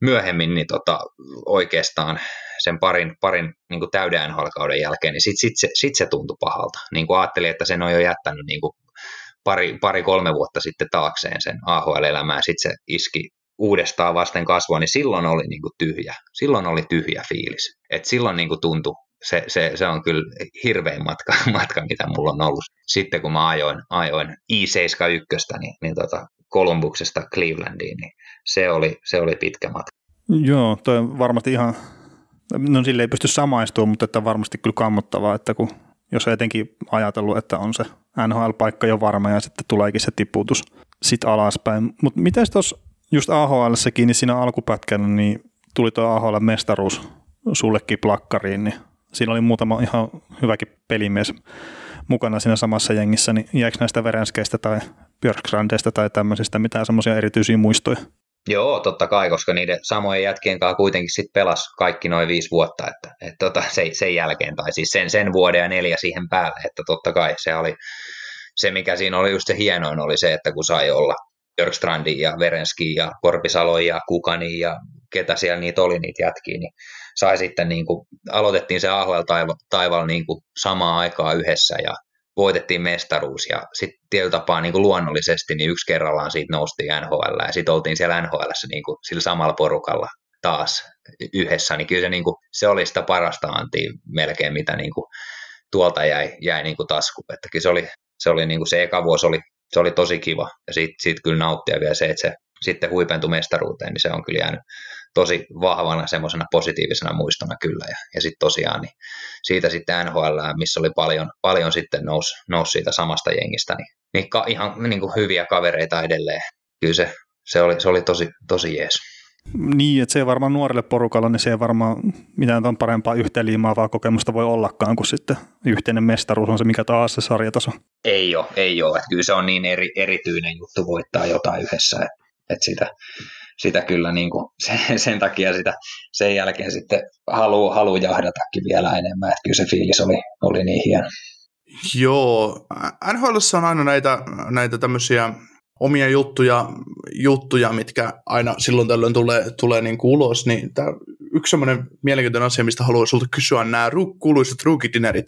myöhemmin niin tota, oikeastaan sen parin, parin niin täyden NHL-kauden jälkeen, niin sitten sit se, sit se tuntui pahalta. Niin kuin ajattelin, että sen on jo jättänyt niin kuin pari, pari, kolme vuotta sitten taakseen sen AHL-elämää, sitten se iski uudestaan vasten kasvua, niin silloin oli niin kuin tyhjä. Silloin oli tyhjä fiilis. Et silloin niin kuin tuntui, se, se, se, on kyllä hirvein matka, matka, mitä mulla on ollut. Sitten kun mä ajoin, ajoin I-71, niin, niin tota Kolumbuksesta Clevelandiin, niin se oli, se oli pitkä matka. Joo, toi on varmasti ihan No sille ei pysty samaistumaan, mutta että varmasti kyllä kammottavaa, että kun, jos etenkin ajatellut, että on se NHL-paikka jo varma ja sitten tuleekin se tiputus sit alaspäin. Mutta miten tuossa just ahl niin siinä alkupätkänä niin tuli tuo AHL-mestaruus sullekin plakkariin, niin siinä oli muutama ihan hyväkin pelimies mukana siinä samassa jengissä, niin jäikö näistä Verenskeistä tai Björkgrandeista tai tämmöisistä mitään semmoisia erityisiä muistoja? Joo, totta kai, koska niiden samojen jätkien kanssa kuitenkin sit pelas kaikki noin viisi vuotta, että, että tota, sen, sen, jälkeen, tai siis sen, sen vuoden ja neljä siihen päälle, että totta kai se oli, se mikä siinä oli just se hienoin oli se, että kun sai olla Björkstrandi ja Verenski ja Korpisalo ja Kukani ja ketä siellä niitä oli niitä jätkiä, niin sai sitten niin kuin, aloitettiin se AHL-taival niin kuin samaa aikaa yhdessä ja voitettiin mestaruus ja sitten tietyllä tapaa niin kuin luonnollisesti niin yksi kerrallaan siitä noustiin NHL ja sitten oltiin siellä NHL niin kuin sillä samalla porukalla taas yhdessä, niin kyllä se, niin kuin, se oli sitä parasta antia melkein, mitä niin kuin, tuolta jäi, jäi niin kuin tasku. Että kyllä se oli, se, oli niin kuin se eka vuosi oli, se oli tosi kiva ja siitä, siitä kyllä nauttia vielä se, että se sitten huipentui mestaruuteen, niin se on kyllä jäänyt tosi vahvana semmoisena positiivisena muistona kyllä. Ja, ja sitten tosiaan niin siitä sitten NHL, missä oli paljon, paljon sitten nousi nous siitä samasta jengistä, niin, niin ka, ihan niin kuin hyviä kavereita edelleen. Kyllä se, se, oli, se oli tosi, tosi jees. Niin, että se ei varmaan nuorelle porukalle, niin se ei varmaan mitään on parempaa yhteenliimaavaa kokemusta voi ollakaan kuin sitten yhteinen mestaruus on se mikä taas se sarjataso. Ei ole, ei ole. Että kyllä se on niin eri, erityinen juttu voittaa jotain yhdessä, että, että sitä, sitä kyllä niin kuin, sen, sen, takia sitä sen jälkeen sitten haluaa halu jahdatakin vielä enemmän, että kyllä se fiilis oli, oli niin hieno. Joo, NHL on aina näitä, näitä tämmöisiä omia juttuja, juttuja, mitkä aina silloin tällöin tulee, tulee niin kuin ulos, niin tämä yksi semmoinen mielenkiintoinen asia, mistä haluan sulta kysyä, on nämä kuuluisat rookie-dinnerit.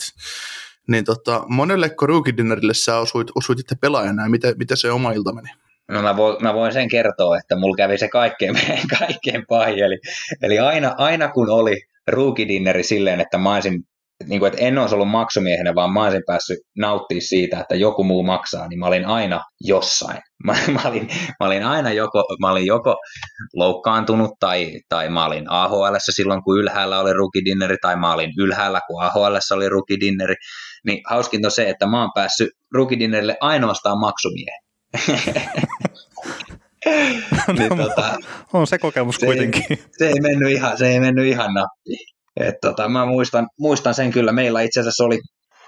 Niin tota, monelleko rookie-dinnerille sä osuit, osuit itse pelaajana ja miten, miten se oma ilta meni? No mä voin, mä voin sen kertoa, että mulla kävi se kaikkein, kaikkein pahin. Eli, eli aina, aina kun oli rookie-dinneri silleen, että mä olisin niin kuin, että en olisi ollut maksumiehenä, vaan mä olisin päässyt nauttimaan siitä, että joku muu maksaa, niin mä olin aina jossain. Mä, mä, olin, mä olin aina joko, mä olin joko loukkaantunut tai, tai mä olin AHL silloin, kun ylhäällä oli rukidinneri, tai mä olin ylhäällä, kun AHL oli rukidinneri. Niin hauskinta on se, että mä oon päässyt rukidinnerille ainoastaan maksumiehen. niin, tota, on se kokemus se kuitenkin. Ei, se, ei mennyt ihan, se ei mennyt ihan nappiin. Et tota, mä muistan, muistan sen kyllä. Meillä itse asiassa oli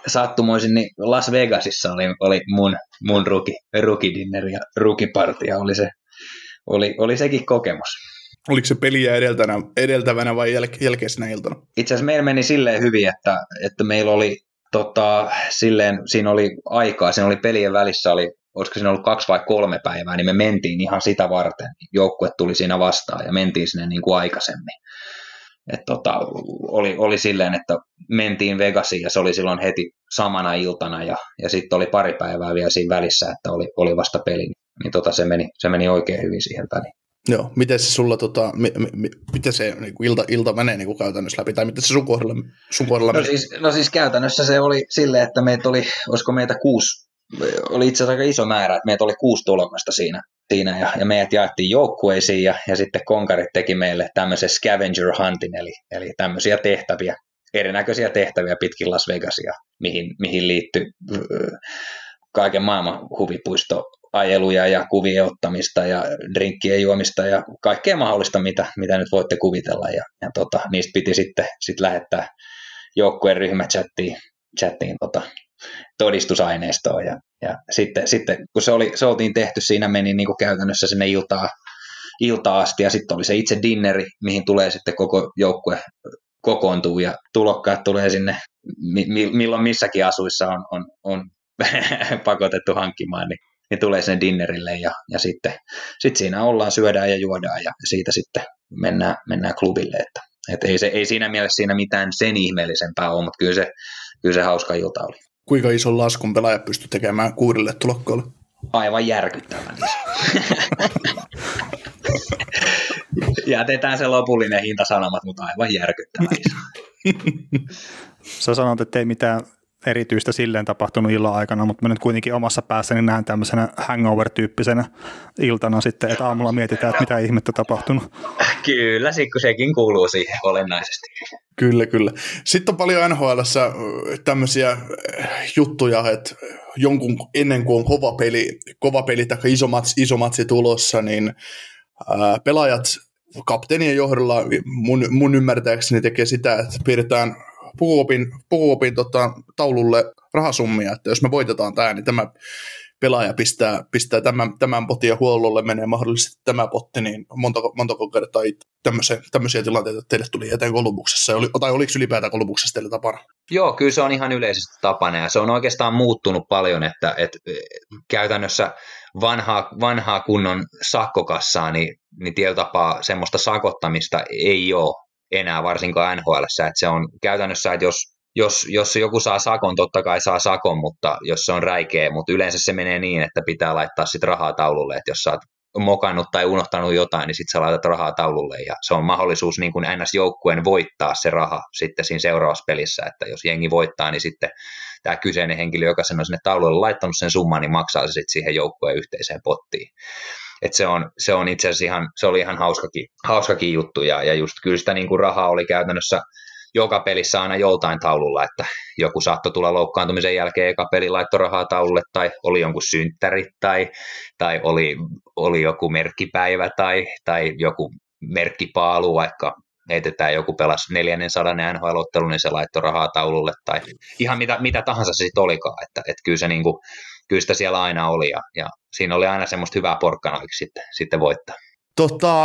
sattumoisin, niin Las Vegasissa oli, oli mun, mun ruki, rukidinner ja rukipartia oli, se, oli, oli sekin kokemus. Oliko se peliä edeltänä, edeltävänä vai jäl, jälkeisenä iltana? Itse asiassa meillä meni silleen hyvin, että, että meillä oli tota, silleen, siinä oli aikaa, siinä oli pelien välissä, oli, olisiko siinä ollut kaksi vai kolme päivää, niin me mentiin ihan sitä varten. Joukkue tuli siinä vastaan ja mentiin sinne niin kuin aikaisemmin. Et tota, oli, oli silleen, että mentiin Vegasiin ja se oli silloin heti samana iltana ja, ja sitten oli pari päivää vielä siinä välissä, että oli, oli vasta peli. Niin tota, se, meni, se meni oikein hyvin siihen väliin. Joo, miten se sulla, tota, mi, mi, miten se niin kuin ilta, ilta menee niin kuin käytännössä läpi, tai miten se sun kohdalla, sun kohdalla no, siis, no siis käytännössä se oli silleen, että meitä oli, olisiko meitä kuusi, oli itse asiassa aika iso määrä, että meitä oli kuusi tulokasta siinä, siinä ja, ja meidät jaettiin joukkueisiin ja, ja sitten konkarit teki meille tämmöisen scavenger huntin, eli, eli tämmöisiä tehtäviä, erinäköisiä tehtäviä pitkin Las Vegasia, mihin, mihin liittyy kaiken maailman huvipuisto ajeluja ja kuvien ottamista ja drinkkien juomista ja kaikkea mahdollista, mitä, mitä nyt voitte kuvitella. Ja, ja tota, niistä piti sitten sit lähettää joukkueen ryhmächattiin chattiin, tota, todistusaineistoa ja, ja sitten, sitten, kun se, oli, se oltiin tehty, siinä meni niin kuin käytännössä sinne iltaa, iltaa asti ja sitten oli se itse dinneri, mihin tulee sitten koko joukkue kokoontuu ja tulokkaat tulee sinne, mi, milloin missäkin asuissa on, on, on pakotettu hankkimaan, niin, niin tulee sinne dinnerille ja, ja sitten sit siinä ollaan, syödään ja juodaan ja siitä sitten mennään, mennään klubille, että et ei, se, ei siinä mielessä siinä mitään sen ihmeellisempää ole, mutta kyllä se, kyllä se hauska ilta oli. Kuinka ison laskun pelaaja pystyi tekemään kuudelle tulokkoolle? Aivan järkyttävän. Jätetään se lopullinen hinta sanomat, mutta aivan järkyttävän. Sä sanot, että ei mitään erityistä silleen tapahtunut illan aikana, mutta mä nyt kuitenkin omassa päässäni näen tämmöisenä hangover-tyyppisenä iltana sitten, että aamulla mietitään, että mitä ihmettä tapahtunut. Kyllä, kun sekin kuuluu siihen olennaisesti. Kyllä, kyllä. Sitten on paljon nhl tämmöisiä juttuja, että jonkun ennen kuin on kova peli, kova peli tai iso matsi, iso matsi tulossa, niin ää, pelaajat kapteenien johdolla mun, mun ymmärtääkseni tekee sitä, että piirretään pukuopin, pukuopin tota, taululle rahasummia, että jos me voitetaan tämä, niin tämä pelaaja pistää, pistää tämän, tämän potin ja huollolle menee mahdollisesti tämä potti, niin montako, montako kertaa tämmöisiä, tämmöisiä tilanteita teille tuli eteen Kolumbuksessa, oli, tai oliko ylipäätään Kolumbuksessa teille tapana? Joo, kyllä se on ihan yleisesti tapana, ja se on oikeastaan muuttunut paljon, että, että käytännössä vanhaa, vanhaa kunnon sakkokassaa, niin, niin tietyllä tapaa semmoista sakottamista ei ole enää varsinkaan NHL, että se on käytännössä, että jos, jos, jos joku saa sakon, totta kai saa sakon, mutta jos se on räikeä, mutta yleensä se menee niin, että pitää laittaa sit rahaa taululle, että jos sä oot mokannut tai unohtanut jotain, niin sitten sä laitat rahaa taululle. Ja se on mahdollisuus niin kuin NS-joukkueen voittaa se raha sitten siinä seuraavassa pelissä, että jos jengi voittaa, niin sitten tämä kyseinen henkilö, joka sen on sinne taululle laittanut sen summan, niin maksaa se sitten siihen joukkueen yhteiseen pottiin. Et se, on, se on itse asiassa ihan, se oli ihan hauskakin, hauskakin juttu ja, ja just kyllä sitä niin kuin rahaa oli käytännössä joka pelissä aina joltain taululla, että joku saattoi tulla loukkaantumisen jälkeen eka peli laittoi rahaa taululle, tai oli jonkun synttäri, tai, tai oli, oli joku merkkipäivä, tai, tai joku merkkipaalu, vaikka heitetään joku pelas 400 NHL-ottelu, niin se laittoi rahaa taululle tai ihan mitä, mitä tahansa se sitten olikaan, että, että kyllä, se niin kuin, kyllä sitä siellä aina oli ja, ja siinä oli aina semmoista hyvää porkkana sitten, sitten voittaa. Tota,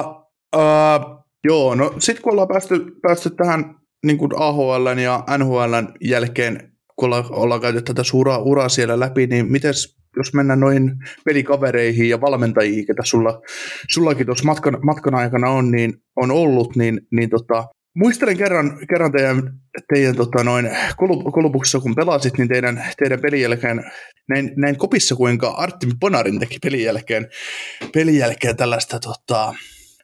äh, joo, no sitten kun ollaan päästy, päästy tähän niin kuin AHL ja NHL jälkeen, kun ollaan, ollaan käyty tätä uraa, uraa siellä läpi, niin miten jos mennään noihin pelikavereihin ja valmentajiin, ketä sulla, sullakin tuossa matkan, matkan aikana on, niin on ollut, niin, niin tota, Muistelen kerran, kerran teidän, teidän tota noin, kolubuksessa, kun pelasit, niin teidän, teidän pelin jälkeen, näin, näin kopissa, kuinka Artemi Bonarin teki pelin jälkeen, pelin jälkeen tällaista, tota,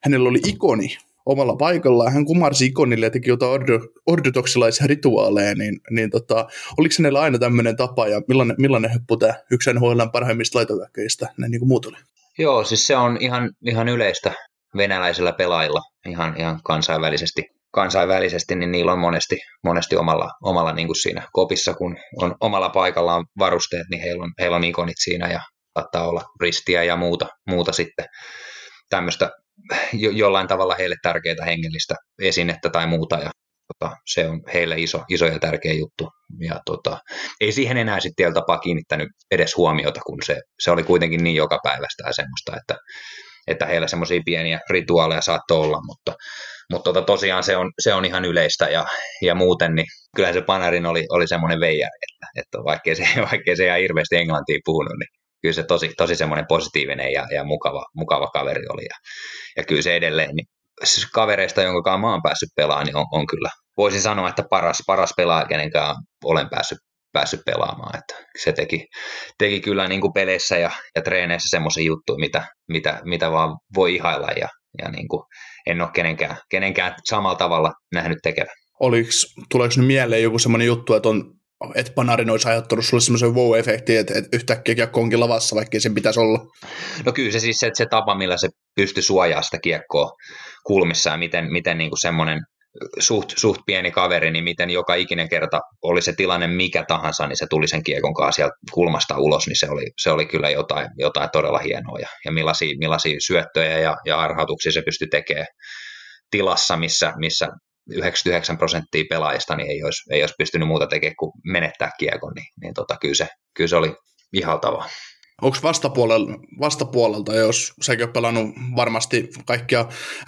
hänellä oli ikoni omalla paikallaan, hän kumarsi ikonille ja teki jotain ortodoksilaisia rituaaleja, niin, niin tota, oliko hänellä aina tämmöinen tapa ja millainen, millainen heppu tämä yksi NHL parhaimmista laitoväkkeistä, näin niin kuin muut oli? Joo, siis se on ihan, ihan yleistä venäläisillä pelaajilla ihan, ihan kansainvälisesti kansainvälisesti, niin niillä on monesti, monesti omalla, omalla niin kuin siinä kopissa, kun on omalla paikallaan varusteet, niin heillä on, heillä on ikonit siinä ja saattaa olla ristiä ja muuta, muuta sitten tämmöistä jo, jollain tavalla heille tärkeää hengellistä esinettä tai muuta ja tota, se on heille iso, iso ja tärkeä juttu. Ja tota, ei siihen enää sitten tapaa kiinnittänyt edes huomiota, kun se, se oli kuitenkin niin joka päivästä semmoista, että, että heillä semmoisia pieniä rituaaleja saattoi olla, mutta mutta tota, tosiaan se on, se on ihan yleistä ja, ja muuten, niin kyllähän se Panarin oli, oli semmoinen veijari, että, että vaikkei, se, vaikkei se ihan hirveästi englantia puhunut, niin kyllä se tosi, tosi semmoinen positiivinen ja, ja mukava, mukava kaveri oli. Ja, ja kyllä se edelleen, niin siis kavereista, jonka mä oon päässyt pelaamaan, niin on, on kyllä, voisin sanoa, että paras, paras pelaaja, kenenkään olen päässyt, päässyt pelaamaan. Että se teki, teki kyllä niin kuin peleissä ja, ja treeneissä semmoisen juttu, mitä, mitä, mitä vaan voi ihailla ja, ja niin kuin, en ole kenenkään, kenenkään samalla tavalla nähnyt tekevän. Oliks, tuleeko nyt mieleen joku semmoinen juttu, että on että Panarin olisi aiheuttanut sulle semmoisen wow-efekti, että, että yhtäkkiä kiekko onkin lavassa, vaikka sen pitäisi olla. No kyllä se siis se, se tapa, millä se pystyi suojaamaan sitä kiekkoa kulmissa ja miten, miten niin kuin semmoinen suht, suht pieni kaveri, niin miten joka ikinen kerta oli se tilanne mikä tahansa, niin se tuli sen kiekon kanssa sieltä kulmasta ulos, niin se oli, se oli kyllä jotain, jotain todella hienoa. Ja, ja millaisia, millaisia syöttöjä ja, ja arhautuksia se pystyi tekemään tilassa, missä, missä 99 prosenttia pelaajista niin ei, olisi, ei olisi pystynyt muuta tekemään kuin menettää kiekon, niin, niin tota, kyllä, se, kyllä se oli ihaltavaa onko vastapuolelta, vastapuolelta, jos säkin oot pelannut varmasti kaikkia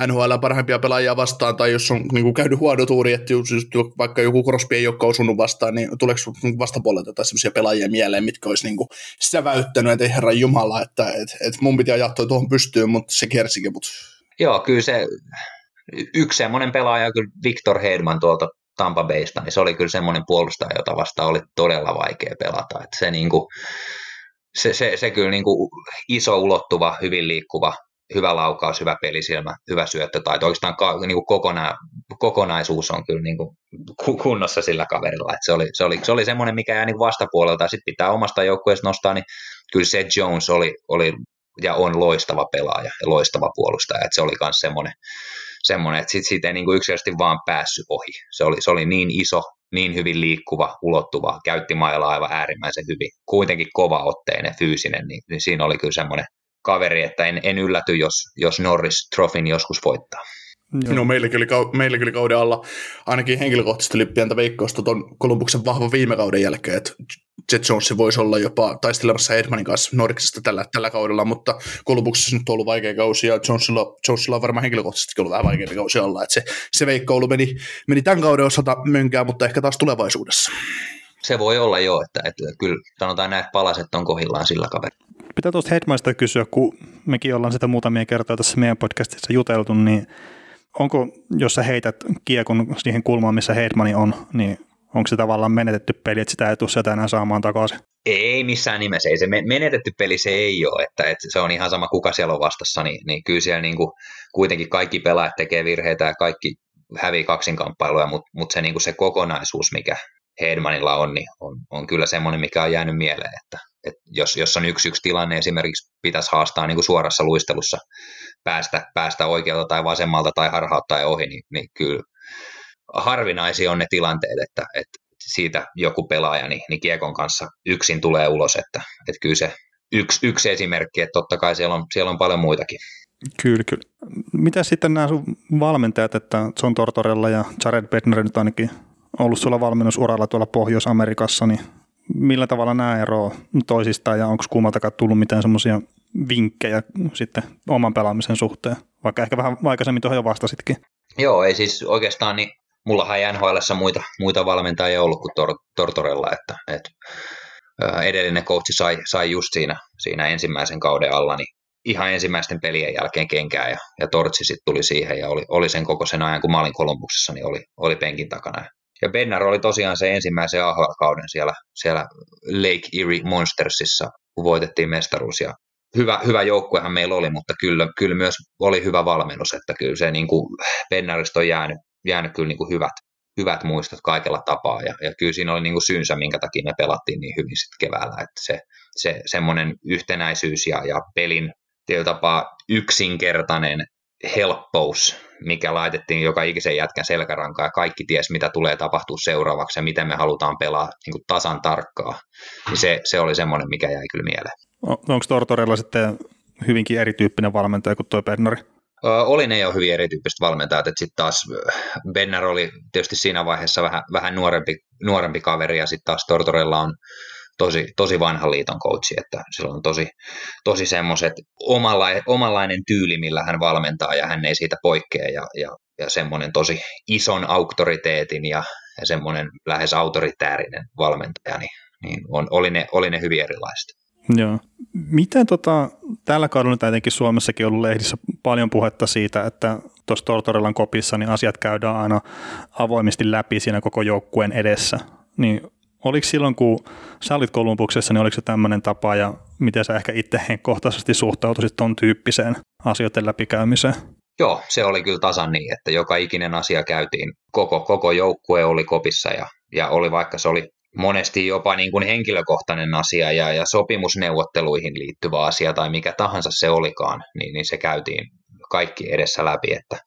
NHL parhaimpia pelaajia vastaan, tai jos on niin kuin käynyt huono tuuri, että just, just, vaikka joku Crosby ei ole osunut vastaan, niin tuleeko vastapuolelta jotain sellaisia pelaajia mieleen, mitkä olisi niin säväyttänyt, että ei herran jumala, että että että mun piti ajaa tuohon pystyyn, mutta se kiersikin. Mutta... Joo, kyllä se yksi semmoinen pelaaja, kyllä Victor Hedman tuolta Tampa Baysta, niin se oli kyllä semmoinen puolustaja, jota vastaan oli todella vaikea pelata. Että se niin kuin, se, se, se kyllä niin kuin iso, ulottuva, hyvin liikkuva, hyvä laukaus, hyvä pelisilmä, hyvä syöttötaito. Oikeastaan ka, niin kuin kokona, kokonaisuus on kyllä niin kuin kunnossa sillä kaverilla. Et se, oli, se, oli, se oli semmoinen, mikä jää niin vastapuolelta. Sitten pitää omasta joukkueesta nostaa, niin kyllä se Jones oli, oli ja on loistava pelaaja ja loistava puolustaja. Et se oli myös semmoinen, semmoinen, että sit siitä ei niin kuin yksilöllisesti vaan päässyt ohi. Se oli, se oli niin iso, niin hyvin liikkuva, ulottuva, käytti mailla aivan äärimmäisen hyvin, kuitenkin kova otteinen, fyysinen, niin, niin siinä oli kyllä semmoinen kaveri, että en, en ylläty, jos, jos Norris Trofin joskus voittaa. Joo. No, meilläkin, oli, meilläkin oli kauden alla ainakin henkilökohtaisesti oli pientä veikkausta tuon Kolumbuksen vahvan viime kauden jälkeen, että Jet Jones voisi olla jopa taistelemassa Edmanin kanssa Nordicsista tällä, tällä kaudella, mutta Kolumbuksessa nyt on ollut vaikea kausi ja Jonesilla, Jonesilla on varmaan henkilökohtaisesti ollut vähän vaikeampi kausi olla, että se, se veikkoulu meni, meni tämän kauden osalta mönkään, mutta ehkä taas tulevaisuudessa. Se voi olla jo, että, että kyllä sanotaan näin, että palaset on kohillaan sillä kaverilla. Pitää tuosta Hedmanista kysyä, kun mekin ollaan sitä muutamia kertoja tässä meidän podcastissa juteltu, niin onko, jos sä heität kiekon siihen kulmaan, missä Hedmani on, niin onko se tavallaan menetetty peli, että sitä ei tule sieltä enää saamaan takaisin? Ei missään nimessä, ei se menetetty peli se ei ole, että, että se on ihan sama kuka siellä on vastassa, niin, niin kyllä siellä niin kuin, kuitenkin kaikki pelaajat tekee virheitä ja kaikki hävii kaksinkamppailuja, mutta mut se, niin kuin se kokonaisuus, mikä Hedmanilla on, niin on, on kyllä semmoinen, mikä on jäänyt mieleen, että, että jos, jos on yksi yksi tilanne esimerkiksi pitäisi haastaa niin kuin suorassa luistelussa päästä, päästä oikealta tai vasemmalta tai harhauttaa ohi, niin, niin kyllä harvinaisia on ne tilanteet, että, että siitä joku pelaaja niin, niin kiekon kanssa yksin tulee ulos, että, että kyllä se yksi, yksi esimerkki, että totta kai siellä on, siellä on paljon muitakin. Kyllä, kyllä. Mitä sitten nämä sun valmentajat, että John Tortorella ja Jared Bedner nyt ainakin ollut sulla valmennusuralla tuolla Pohjois-Amerikassa, niin millä tavalla nämä eroavat toisistaan ja onko kummaltakaan tullut mitään semmoisia vinkkejä sitten oman pelaamisen suhteen? Vaikka ehkä vähän aikaisemmin tuohon jo vastasitkin. Joo, ei siis oikeastaan, niin mullahan ei nhl muita, muita valmentajia ollut kuin Tor, Tortorella, että, että edellinen coachi sai, sai just siinä, siinä ensimmäisen kauden alla, niin ihan ensimmäisten pelien jälkeen kenkää ja, ja Tortsi sitten tuli siihen ja oli, oli sen koko sen ajan, kun mä olin Kolumbuksessa, niin oli, oli penkin takana. Ja Bennar oli tosiaan se ensimmäisen AHL-kauden siellä, siellä Lake Erie Monstersissa, kun voitettiin mestaruus ja hyvä, hyvä joukkuehan meillä oli, mutta kyllä, kyllä myös oli hyvä valmennus, että kyllä se niin kuin on jäänyt, jäänyt kyllä niin kuin hyvät, hyvät muistot kaikella tapaa ja, ja kyllä siinä oli niin kuin syynsä, minkä takia me pelattiin niin hyvin sitten keväällä, että se, se semmoinen yhtenäisyys ja, ja pelin tapaa yksinkertainen helppous, mikä laitettiin joka ikisen jätkän selkärankaan ja kaikki ties, mitä tulee tapahtua seuraavaksi ja miten me halutaan pelaa niin kuin tasan tarkkaa. Niin se, se oli semmoinen, mikä jäi kyllä mieleen. Onko Tortorella sitten hyvinkin erityyppinen valmentaja kuin tuo Bernari? oli ne jo hyvin erityyppiset valmentajat, että sitten taas Benner oli tietysti siinä vaiheessa vähän, vähän nuorempi, nuorempi kaveri ja sitten taas Tortorella on tosi, tosi vanha liiton coachi, että sillä on tosi, tosi semmoiset omanlainen, omanlainen tyyli, millä hän valmentaa ja hän ei siitä poikkea ja, ja, ja semmoinen tosi ison auktoriteetin ja, ja semmoinen lähes autoritäärinen valmentaja, niin, niin on, oli, ne, oli ne hyvin erilaiset. Joo. Miten tota, tällä kaudella tietenkin Suomessakin ollut lehdissä paljon puhetta siitä, että tuossa Tortorellan kopissa niin asiat käydään aina avoimesti läpi siinä koko joukkueen edessä. Niin oliko silloin, kun sä olit Kolumbuksessa, niin oliko se tämmöinen tapa ja miten sä ehkä itse kohtaisesti suhtautuisit tuon tyyppiseen asioiden läpikäymiseen? Joo, se oli kyllä tasan niin, että joka ikinen asia käytiin, koko, koko joukkue oli kopissa ja, ja oli vaikka se oli monesti jopa niin kuin henkilökohtainen asia ja, ja sopimusneuvotteluihin liittyvä asia tai mikä tahansa se olikaan, niin, niin se käytiin kaikki edessä läpi, että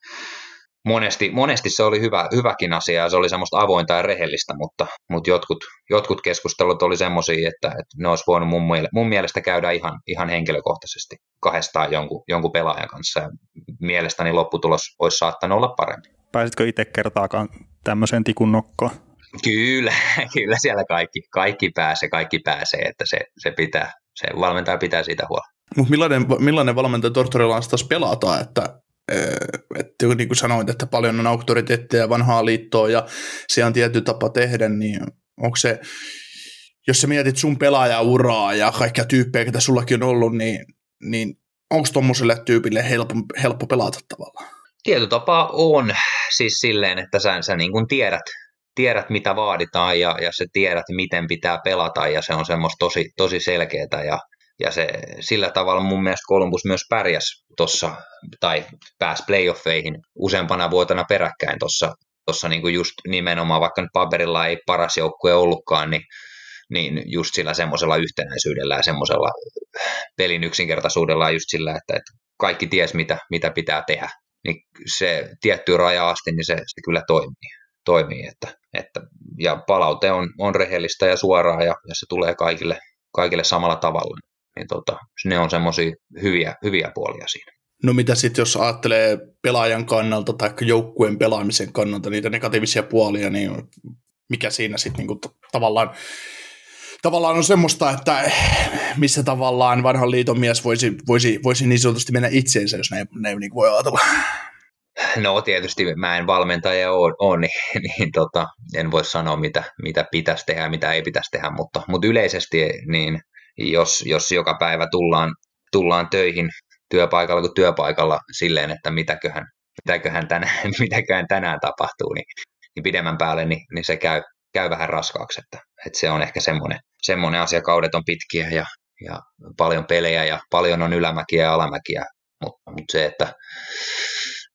monesti, monesti se oli hyvä, hyväkin asia ja se oli semmoista avointa ja rehellistä, mutta, mutta jotkut, jotkut keskustelut oli semmoisia, että, että ne olisi voinut mun, mun mielestä käydä ihan, ihan henkilökohtaisesti kahdestaan jonkun, jonkun pelaajan kanssa ja mielestäni lopputulos olisi saattanut olla parempi. Pääsitkö itse kertaakaan tämmöiseen tikun nokkoon? Kyllä, kyllä siellä kaikki, kaikki pääsee, kaikki pääsee, että se, se pitää, se valmentaja pitää siitä huolta. Mutta millainen, millainen valmentaja Tortorella taas pelataan, että että niin kuin sanoit, että paljon on auktoriteetteja ja vanhaa liittoa ja se on tietty tapa tehdä, niin onko se, jos sä mietit sun pelaajauraa ja kaikkia tyyppejä, ketä sullakin on ollut, niin, niin onko tuommoiselle tyypille helppo, helppo pelata tavallaan? Tietotapa on siis silleen, että sä, sä niin kuin tiedät, tiedät, mitä vaaditaan ja, ja sä tiedät, miten pitää pelata ja se on semmoista tosi, tosi selkeää ja ja se, sillä tavalla mun mielestä Columbus myös pärjäs tuossa, tai pääsi playoffeihin useampana vuotena peräkkäin tuossa tuossa niinku just nimenomaan, vaikka nyt paperilla ei paras joukkue ollutkaan, niin, niin just sillä semmoisella yhtenäisyydellä ja semmoisella pelin yksinkertaisuudella just sillä, että, että kaikki ties mitä, mitä pitää tehdä. Niin se tietty raja asti, niin se, se kyllä toimii. Toimii että, että, ja palaute on, on rehellistä ja suoraa ja, ja se tulee kaikille, kaikille samalla tavalla niin tota, ne on semmoisia hyviä, hyviä puolia siinä. No mitä sitten, jos ajattelee pelaajan kannalta tai joukkueen pelaamisen kannalta niitä negatiivisia puolia, niin mikä siinä sitten niinku tavallaan, tavallaan on semmoista, että missä tavallaan vanhan liiton mies voisi, voisi, voisi niin sanotusti mennä itseensä, jos näin, näin niin voi ajatella. No tietysti mä en valmentaja ole, niin, niin tota, en voi sanoa, mitä, mitä pitäisi tehdä ja mitä ei pitäisi tehdä, mutta, mutta yleisesti niin jos, jos joka päivä tullaan, tullaan töihin työpaikalla kuin työpaikalla silleen, että mitäköhän, mitäköhän, tänään, mitäköhän tänään tapahtuu, niin, niin pidemmän päälle niin, niin se käy, käy vähän raskaaksi. Että, että se on ehkä semmoinen, semmoinen asia, kaudet on pitkiä ja, ja paljon pelejä ja paljon on ylämäkiä ja alamäkiä, mutta, mutta se, että,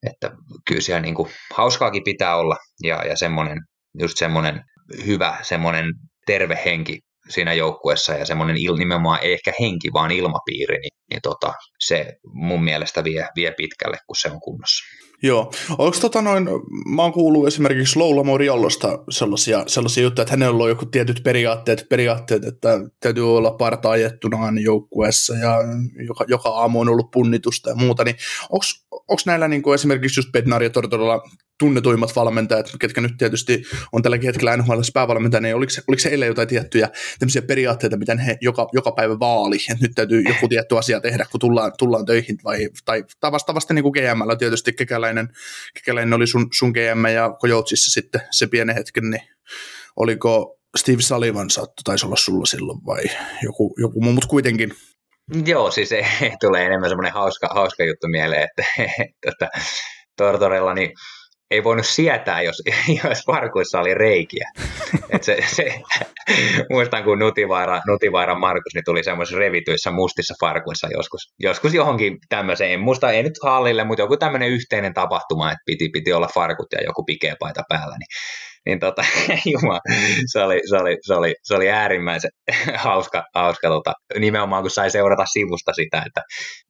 että kyllä siellä niin kuin hauskaakin pitää olla ja, ja semmoinen, just semmoinen hyvä, semmoinen terve henki siinä joukkuessa ja semmoinen il, nimenomaan ei ehkä henki, vaan ilmapiiri, niin, niin tota, se mun mielestä vie, vie pitkälle, kun se on kunnossa. Joo. Onko tota noin, mä oon kuullut esimerkiksi Loula Moriollosta sellaisia, sellaisia juttuja, että hänellä on joku tietyt periaatteet, periaatteet, että täytyy olla parta ajettuna joukkueessa ja joka, joka aamu on ollut punnitusta ja muuta, niin onko näillä niin kuin esimerkiksi just Bednar ja Tortorella tunnetuimmat valmentajat, ketkä nyt tietysti on tälläkin hetkellä NHL päävalmentaja, niin oliko oliko eilen jotain tiettyjä tämmöisiä periaatteita, miten he joka, joka päivä vaali, että nyt täytyy joku tietty asia tehdä, kun tullaan, tullaan töihin, vai, tai, tai vastaavasti niin kuin tietysti kekäläinen, kekäläinen oli sun, sun GM ja Kojoutsissa sitten se pienen hetken, niin oliko Steve Sullivan saattu, taisi olla sulla silloin vai joku, joku muu, mutta kuitenkin. Joo, siis tulee enemmän semmoinen hauska, hauska juttu mieleen, että, että Tortorella niin ei voinut sietää, jos, jos farkuissa oli reikiä. Et se, se, muistan, kun Nutivaara, Nutivaaran Markus niin tuli semmoisissa revityissä mustissa farkuissa joskus, joskus johonkin tämmöiseen, musta ei nyt hallille, mutta joku tämmöinen yhteinen tapahtuma, että piti, piti olla farkut ja joku pikeä paita päällä, niin niin tota, jumala, se oli, se oli, se oli, se oli äärimmäisen hauska, hauska tota, nimenomaan kun sai seurata sivusta sitä, että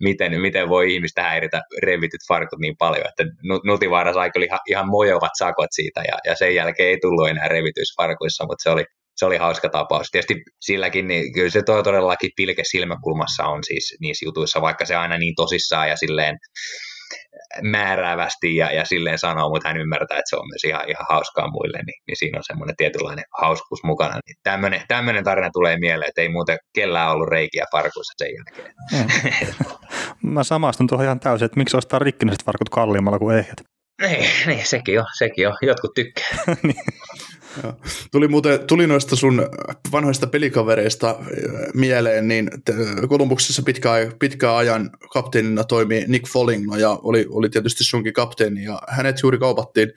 miten, miten voi ihmistä häiritä revityt farkut niin paljon, että Nutivaara sai kyllä ihan, ihan mojovat sakot siitä ja, ja sen jälkeen ei tullut enää revityissä farkuissa, mutta se oli, se oli hauska tapaus. Tietysti silläkin, niin kyllä se todellakin pilke silmäkulmassa on siis niissä jutuissa, vaikka se aina niin tosissaan ja silleen määräävästi ja, ja silleen sanoo, mutta hän ymmärtää, että se on myös ihan, ihan hauskaa muille, niin, niin siinä on semmoinen tietynlainen hauskuus mukana. Niin tämmöinen, tämmöinen tarina tulee mieleen, että ei muuten kellään ollut reikiä farkussa sen jälkeen. Mä samastun tuohon ihan täysin, että miksi ostaa rikkinäiset farkut kalliimmalla kuin ehjät. Niin, niin sekin on, sekin on. Jotkut tykkää. Tuli muuten, tuli noista sun vanhoista pelikavereista äh, mieleen, niin Kolumbuksessa pitkään, pitkään ajan kapteenina toimi Nick Foligno ja oli, oli tietysti sunkin kapteeni ja hänet juuri kaupattiin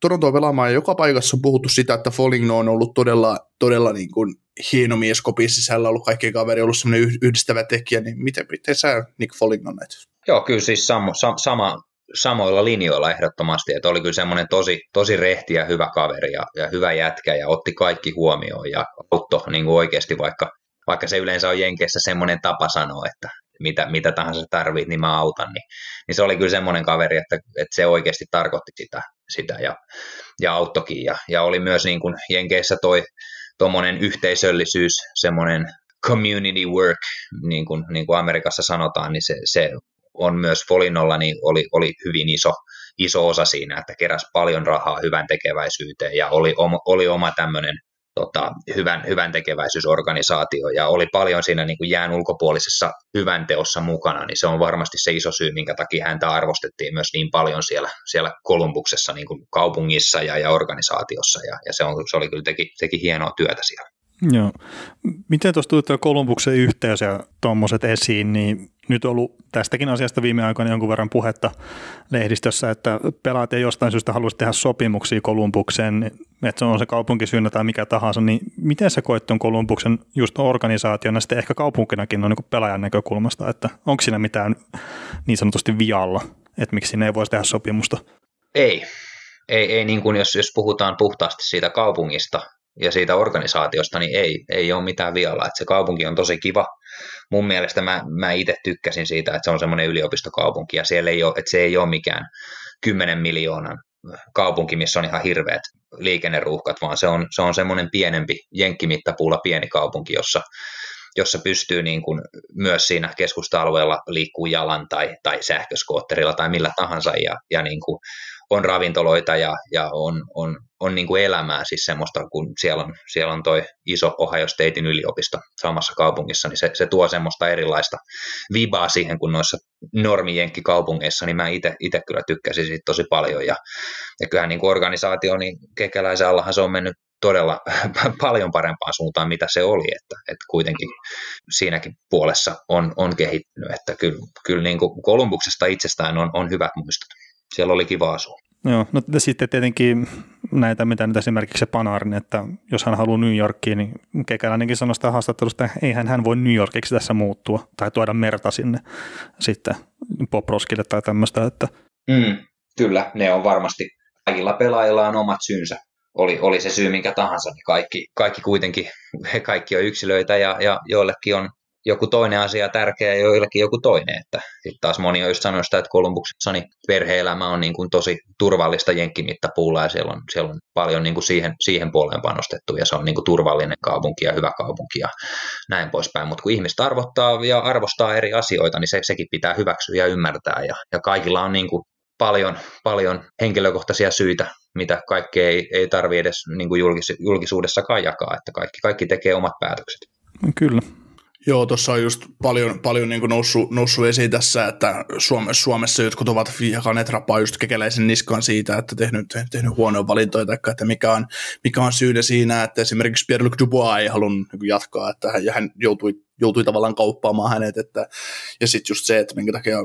Torontoa pelaamaan. Ja joka paikassa on puhuttu sitä, että Foligno on ollut todella, todella niin kuin hieno mies kopin sisällä, ollut kaikkien kaveri, ollut semmoinen yhdistävä tekijä, niin miten, miten sä Nick Foligno näet? Joo, kyllä siis sama, sama, samoilla linjoilla ehdottomasti, että oli kyllä semmoinen tosi, tosi rehti ja hyvä kaveri ja, ja hyvä jätkä ja otti kaikki huomioon ja auttoi niin oikeasti vaikka, vaikka se yleensä on Jenkeissä semmoinen tapa sanoa, että mitä, mitä tahansa tarvit, niin mä autan, niin, niin se oli kyllä semmoinen kaveri, että, että se oikeasti tarkoitti sitä, sitä ja, ja auttokin ja, ja oli myös niin kuin Jenkeissä toi tuommoinen yhteisöllisyys, semmoinen community work, niin kuin, niin kuin Amerikassa sanotaan, niin se, se on myös Folinolla niin oli, oli hyvin iso, iso osa siinä, että keräsi paljon rahaa hyvän tekeväisyyteen ja oli, oli oma tämmöinen tota, hyvän, hyvän tekeväisyysorganisaatio ja oli paljon siinä niin kuin jään ulkopuolisessa hyvän teossa mukana, niin se on varmasti se iso syy, minkä takia häntä arvostettiin myös niin paljon siellä, siellä Kolumbuksessa niin kuin kaupungissa ja, ja organisaatiossa ja, ja se, on, se oli kyllä teki, teki hienoa työtä siellä. Joo. Miten tuossa tuli tuo Kolumbuksen yhteys ja tuommoiset esiin, niin nyt on ollut tästäkin asiasta viime aikoina jonkun verran puhetta lehdistössä, että pelaat ei jostain syystä haluaisi tehdä sopimuksia Kolumbukseen, että se on se kaupunkisynnä tai mikä tahansa, niin miten sä koet tuon Kolumbuksen just organisaationa sitten ehkä kaupunkinakin on niin pelaajan näkökulmasta, että onko siinä mitään niin sanotusti vialla, että miksi sinne ei voisi tehdä sopimusta? Ei, ei, ei niin kuin jos, jos puhutaan puhtaasti siitä kaupungista, ja siitä organisaatiosta, niin ei, ei ole mitään vialla. Että se kaupunki on tosi kiva. Mun mielestä mä, mä itse tykkäsin siitä, että se on semmoinen yliopistokaupunki ja siellä ei ole, että se ei ole mikään 10 miljoonan kaupunki, missä on ihan hirveät liikenneruuhkat, vaan se on, se on semmoinen pienempi, jenkkimittapuulla pieni kaupunki, jossa, jossa pystyy niin kuin myös siinä keskusta-alueella liikkuu jalan tai, tai sähköskootterilla tai millä tahansa ja, ja niin kuin on ravintoloita ja, ja on, on, on niin kuin elämää, siis semmoista, kun siellä on, siellä on toi iso Ohio Statein yliopisto samassa kaupungissa, niin se, se tuo semmoista erilaista vibaa siihen, kun noissa normijenkkikaupungeissa, niin mä itse kyllä tykkäsin siitä tosi paljon, ja, ja kyllähän niin kuin organisaatio, niin kekäläisen allahan se on mennyt todella paljon parempaan suuntaan, mitä se oli, että, että kuitenkin siinäkin puolessa on, on kehittynyt, että kyllä, kyllä niin kuin Kolumbuksesta itsestään on, on hyvät muistot siellä oli kiva asua. Joo, no sitten tietenkin näitä, mitä nyt esimerkiksi se Panarin, että jos hän haluaa New Yorkiin, niin Kekäläinenkin sanoi sitä haastattelusta, että eihän hän voi New Yorkiksi tässä muuttua tai tuoda merta sinne sitten Poproskille tai tämmöistä. Että... Mm, kyllä, ne on varmasti, kaikilla pelaajilla on omat syynsä. Oli, oli se syy minkä tahansa, niin kaikki, kaikki kuitenkin, he kaikki on yksilöitä ja, ja joillekin on joku toinen asia tärkeä ja joillekin joku toinen. Että sitten taas moni on just sanonut sitä, että Kolumbuksessa niin perhe-elämä on niin kuin tosi turvallista jenkkimittapuulla ja siellä on, siellä on paljon niin kuin siihen, siihen puoleen panostettu ja se on niin kuin turvallinen kaupunki ja hyvä kaupunki ja näin poispäin. Mutta kun ihmiset arvottaa ja arvostaa eri asioita, niin se, sekin pitää hyväksyä ja ymmärtää ja, ja kaikilla on niin kuin paljon, paljon henkilökohtaisia syitä, mitä kaikkea ei, ei tarvitse edes niin kuin julkis, julkisuudessakaan jakaa, että kaikki, kaikki tekee omat päätökset. Kyllä. Joo, tuossa on just paljon, paljon niin noussut, noussut esiin tässä, että Suomessa, Suomessa jotkut ovat jakaneet rapaa just kekeläisen niskan siitä, että tehnyt, tehnyt huonoja valintoja, tai että mikä on, mikä on syynä siinä, että esimerkiksi Pierre-Luc Dubois ei halunnut niin jatkaa, että hän, ja hän joutui, joutui tavallaan kauppaamaan hänet, että, ja sitten just se, että minkä takia